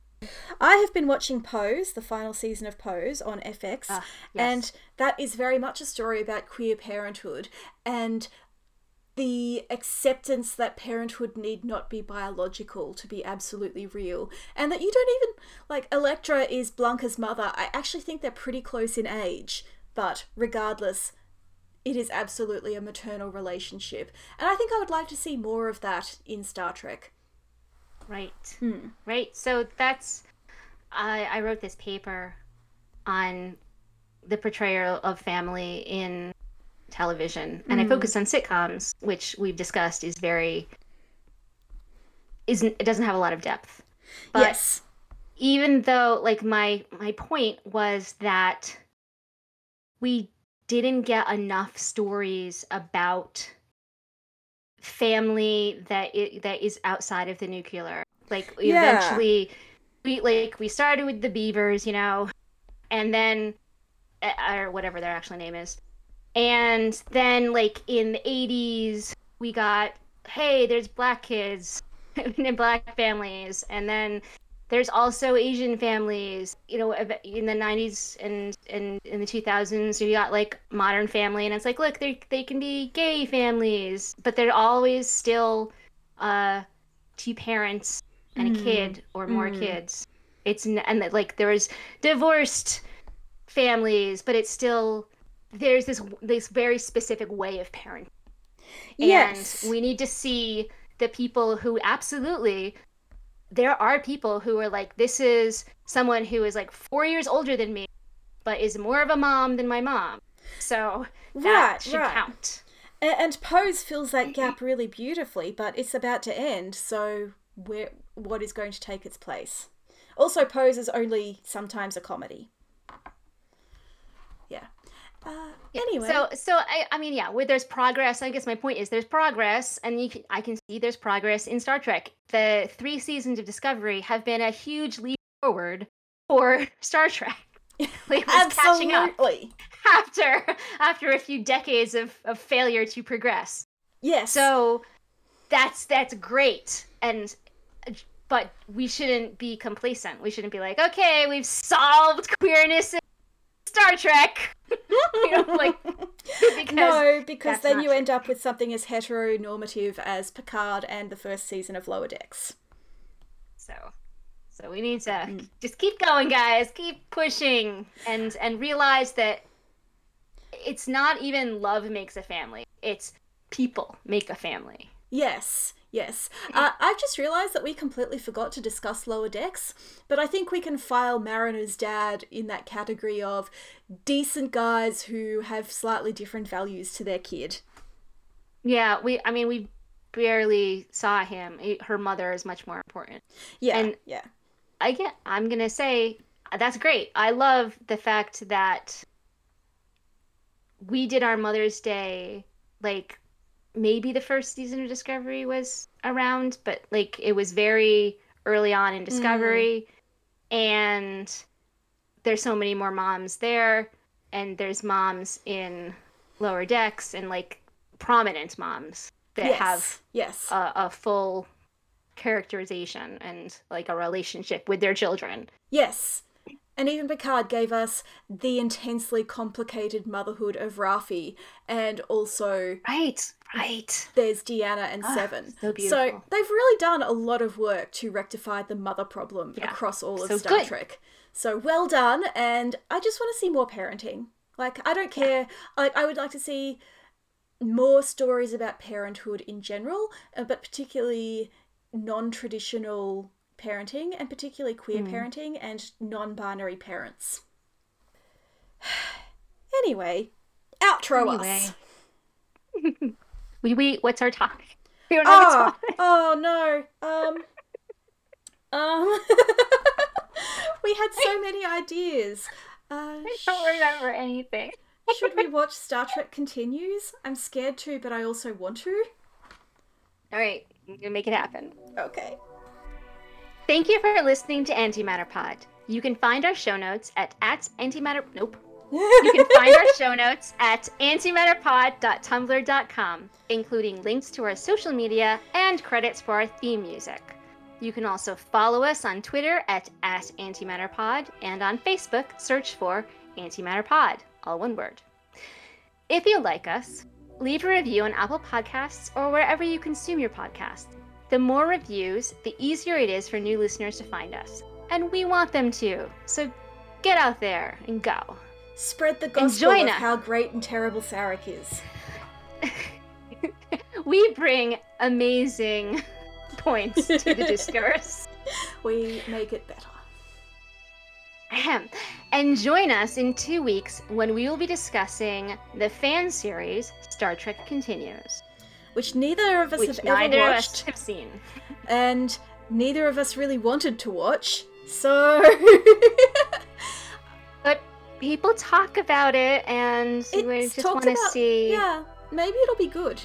S1: I have been watching Pose, the final season of Pose on FX,
S2: Ah, yes.
S1: and that is very much a story about queer parenthood and the acceptance that parenthood need not be biological to be absolutely real, and that you don't even like Elektra is Blanca's mother. I actually think they're pretty close in age, but regardless, it is absolutely a maternal relationship, and I think I would like to see more of that in Star Trek.
S2: Right. Hmm. Right. So that's I I wrote this paper on the portrayal of family in television and I hmm. focused on sitcoms, which we've discussed is very isn't it doesn't have a lot of depth. But
S1: yes.
S2: even though like my my point was that we didn't get enough stories about family that i- that is outside of the nuclear. Like
S1: Yeah.
S2: eventually we like we started with the beavers you know and then uh, or whatever their actual name is. And then like in the 80s we got hey there's black kids in black families. And then there's also asian families you know in the 90s and and in the 2000s you got like modern family and it's like look they they can be gay families but they're always still uh two parents and a kid or more kids. It's and that like there's divorced families but it's still there's this this very specific way of parenting.
S1: Yes.
S2: and we need to see the people who absolutely there are people who are like this is someone who is like four years older than me but is more of a mom than my mom so that
S1: Right,
S2: should
S1: right.
S2: count
S1: A- And Pose fills that mm-hmm. gap really beautifully, but it's about to end, so where what is going to take its place. Also, Pose is only sometimes a comedy. Yeah. Uh, anyway,
S2: So, so I, I mean, yeah, where there's progress. I guess my point is there's progress, and you can, I can see there's progress in Star Trek. The three seasons of Discovery have been a huge leap forward for Star Trek. Like, it catching up
S1: absolutely.
S2: after after a few decades of, of failure to progress.
S1: Yes.
S2: So that's that's great, and but we shouldn't be complacent. We shouldn't be like, okay, we've solved queerness in Star Trek. you know, like because
S1: no, because then you end up with something as heteronormative as Picard and the first season of Lower Decks.
S2: So, so we need to
S1: Mm.
S2: just keep going, guys. Keep pushing, and and realize that it's not even love makes a family. It's people make a family.
S1: Yes, yes. Uh, I've just realised that we completely forgot to discuss Lower Decks, but I think we can file Mariner's dad in that category of decent guys who have slightly different values to their kid.
S2: Yeah, we. I mean, we barely saw him. Her mother is much more important.
S1: Yeah,
S2: And-
S1: yeah.
S2: I get. I'm gonna say that's great. I love the fact that we did our Mother's Day like maybe the first season of Discovery was around, but like it was very early on in Discovery, mm. and there's so many more moms there, and there's moms in Lower Decks and like prominent moms that
S1: yes,
S2: have
S1: yes.
S2: a, a full characterization and like a relationship with their children.
S1: Yes. And even Picard gave us the intensely complicated motherhood of Rafi, and also
S2: Right, right.
S1: there's Deanna and
S2: Ah,
S1: Seven.
S2: so beautiful.
S1: they've really done a lot of work to rectify the mother problem
S2: Yeah,
S1: across all of
S2: so
S1: Star
S2: good.
S1: Trek. So well done, and I just want to see more parenting. Like I don't care. Like I would like to see more stories about parenthood in general, uh, but particularly non-traditional parenting and particularly queer
S2: Mm.
S1: parenting and non-binary parents. anyway, outro us.
S2: We we what's our topic? We don't have a
S1: Oh,
S2: topic.
S1: oh no. Um. Um. we had so many ideas. Uh,
S2: I don't remember anything.
S1: should we watch Star Trek Continues? I'm scared to, but I also want to.
S2: All right, I'm gonna make it happen.
S1: Okay.
S2: Thank you for listening to Antimatter Pod. You can find our show notes at at antimatter. Nope. You can find our show notes at antimatterpod.tumblr.com, including links to our social media and credits for our theme music. You can also follow us on Twitter at, at antimatterpod and on Facebook, search for antimatterpod, all one word. If you like us, leave a review on Apple Podcasts or wherever you consume your podcast. The more reviews, the easier it is for new listeners to find us. And we want them to. So get out there and go.
S1: Spread the gospel of
S2: us.
S1: how great and terrible Sarek is.
S2: we bring amazing points to the discourse.
S1: We make it better.
S2: Ahem. And join us in two weeks when we will be discussing the fan series Star Trek Continues,
S1: Which neither of us
S2: which
S1: have ever
S2: neither of
S1: watched,
S2: us have seen.
S1: and neither of us really wanted to watch. So
S2: But people talk about it, and we just want to see.
S1: Yeah, maybe it'll be good.